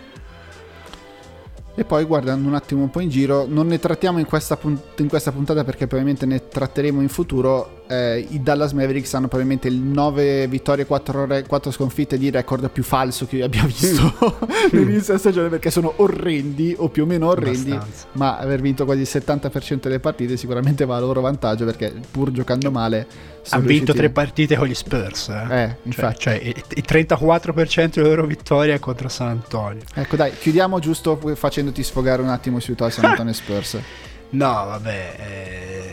E poi guardando un attimo un po' in giro, non ne trattiamo in questa, punt- in questa puntata perché probabilmente ne tratteremo in futuro. Eh, I Dallas Mavericks hanno probabilmente il 9 vittorie e 4, re- 4, sconfitte di record più falso che io abbia visto nell'inizio stagione perché sono orrendi o più o meno orrendi. Abbastanza. Ma aver vinto quasi il 70% delle partite sicuramente va a loro vantaggio perché pur giocando male hanno vinto tre partite con gli Spurs. Eh, eh cioè, infatti. Cioè, cioè, il 34% delle loro vittorie contro San Antonio. Ecco, dai, chiudiamo giusto facendoti sfogare un attimo sui tuoi San Antonio Spurs. no, vabbè. Eh...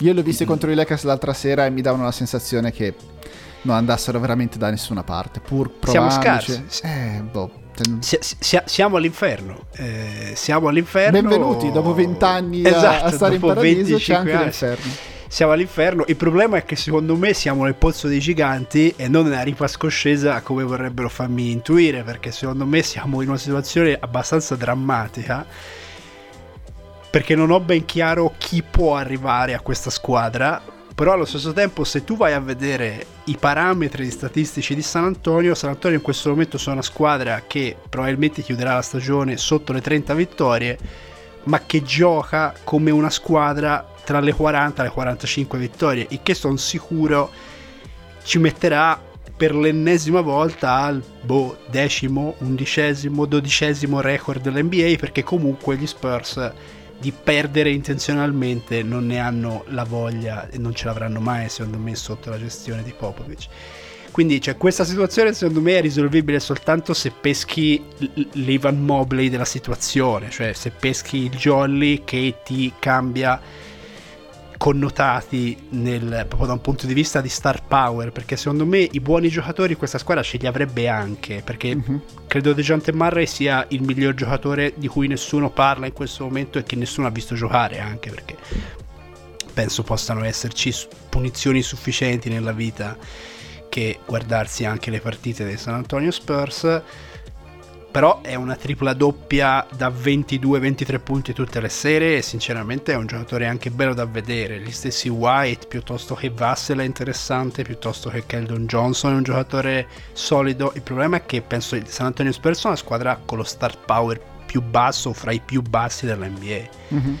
Io li ho visti mm. contro i Lakers l'altra sera e mi davano la sensazione che non andassero veramente da nessuna parte, pur provandoci. Siamo scarsi. Eh, boh. Si, si, siamo all'inferno. Eh, siamo all'inferno. Benvenuti dopo vent'anni esatto, a, a esatto, stare in paradiso. C'è anche anni. l'inferno siamo all'inferno. Il problema è che secondo me siamo nel pozzo dei giganti e non nella ripa scoscesa come vorrebbero farmi intuire, perché secondo me siamo in una situazione abbastanza drammatica. Perché non ho ben chiaro chi può arrivare a questa squadra. Però allo stesso tempo, se tu vai a vedere i parametri statistici di San Antonio, San Antonio in questo momento sono una squadra che probabilmente chiuderà la stagione sotto le 30 vittorie, ma che gioca come una squadra tra le 40 e le 45 vittorie, il che sono sicuro ci metterà per l'ennesima volta al boh, decimo, undicesimo, dodicesimo record dell'NBA perché comunque gli Spurs di perdere intenzionalmente non ne hanno la voglia e non ce l'avranno mai secondo me sotto la gestione di Popovic. Quindi cioè, questa situazione secondo me è risolvibile soltanto se peschi l'Ivan Mobley della situazione, cioè se peschi il Jolly che ti cambia connotati nel, proprio da un punto di vista di star power perché secondo me i buoni giocatori questa squadra ce li avrebbe anche perché uh-huh. credo Dejante Murray sia il miglior giocatore di cui nessuno parla in questo momento e che nessuno ha visto giocare anche perché penso possano esserci punizioni sufficienti nella vita che guardarsi anche le partite dei San Antonio Spurs però è una tripla doppia da 22-23 punti tutte le sere e sinceramente è un giocatore anche bello da vedere. Gli stessi White piuttosto che Vassel è interessante, piuttosto che Keldon Johnson è un giocatore solido. Il problema è che penso che San Antonio Spurs è una squadra con lo start power più basso, fra i più bassi dell'NBA. Mm-hmm.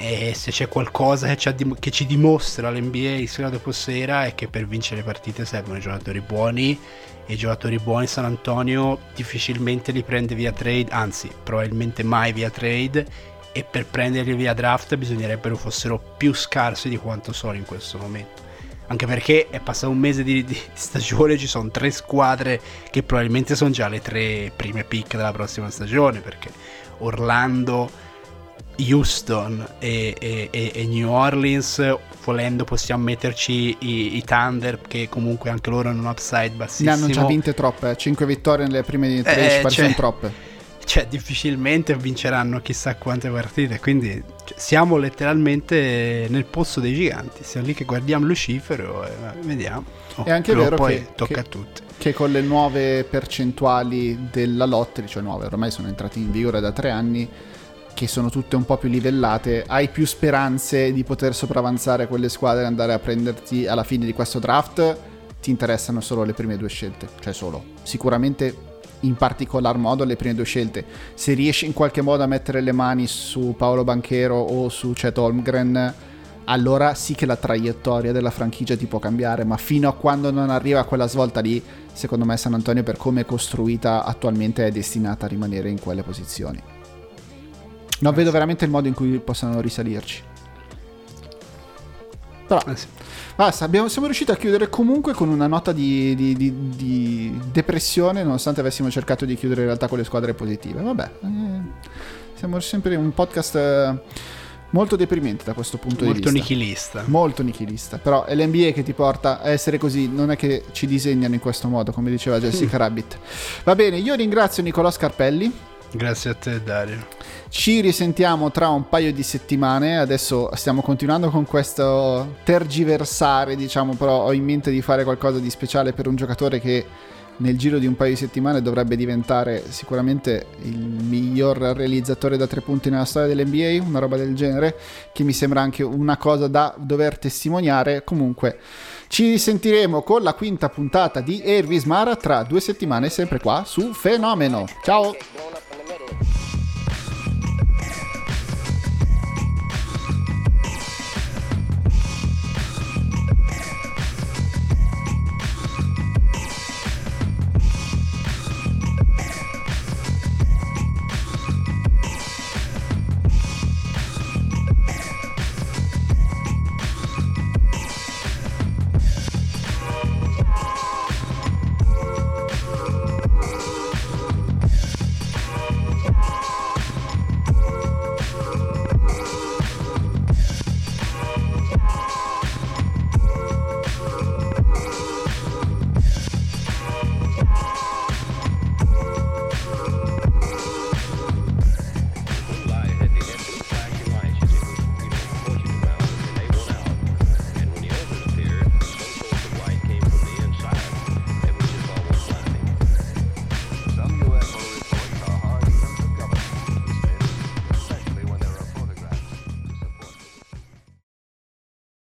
E se c'è qualcosa che ci, dim- che ci dimostra l'NBA sera dopo sera è che per vincere le partite servono giocatori buoni e i giocatori buoni San Antonio difficilmente li prende via trade, anzi probabilmente mai via trade e per prenderli via draft bisognerebbero fossero più scarsi di quanto sono in questo momento. Anche perché è passato un mese di, di stagione, ci sono tre squadre che probabilmente sono già le tre prime pick della prossima stagione, perché Orlando, Houston e, e, e, New Orleans, volendo possiamo metterci i, i, Thunder che comunque anche loro hanno un upside bassissimo. Ne hanno già vinte troppe, 5 eh. vittorie nelle prime 13 eh, cioè, troppe. Cioè difficilmente vinceranno chissà quante partite, quindi cioè, siamo letteralmente nel pozzo dei giganti, siamo lì che guardiamo Lucifero e vediamo. Oh, è anche vero poi che, tocca che, a tutti. Che con le nuove percentuali della lottery, cioè nuove, ormai sono entrate in vigore da tre anni, che sono tutte un po' più livellate, hai più speranze di poter sopravanzare quelle squadre e andare a prenderti alla fine di questo draft, ti interessano solo le prime due scelte, cioè solo. Sicuramente in particolar modo le prime due scelte. Se riesci in qualche modo a mettere le mani su Paolo Banchero o su Chet Holmgren, allora sì che la traiettoria della franchigia ti può cambiare, ma fino a quando non arriva quella svolta lì, secondo me San Antonio per come è costruita attualmente è destinata a rimanere in quelle posizioni. Non vedo veramente il modo in cui possano risalirci. Però, eh sì. basta, abbiamo, siamo riusciti a chiudere comunque con una nota di, di, di, di, depressione, nonostante avessimo cercato di chiudere in realtà con le squadre positive. Vabbè, eh, siamo sempre un podcast eh, molto deprimente da questo punto molto di vista. Molto nichilista. Molto nichilista. Però è l'NBA che ti porta a essere così, non è che ci disegnano in questo modo, come diceva Jessica Rabbit. Va bene, io ringrazio Nicolò Scarpelli. Grazie a te Dario. Ci risentiamo tra un paio di settimane. Adesso stiamo continuando con questo tergiversare, diciamo, però ho in mente di fare qualcosa di speciale per un giocatore che nel giro di un paio di settimane dovrebbe diventare sicuramente il miglior realizzatore da tre punti nella storia dell'NBA, una roba del genere, che mi sembra anche una cosa da dover testimoniare. Comunque ci risentiremo con la quinta puntata di Ervis Mara tra due settimane, sempre qua su Fenomeno. Ciao! you.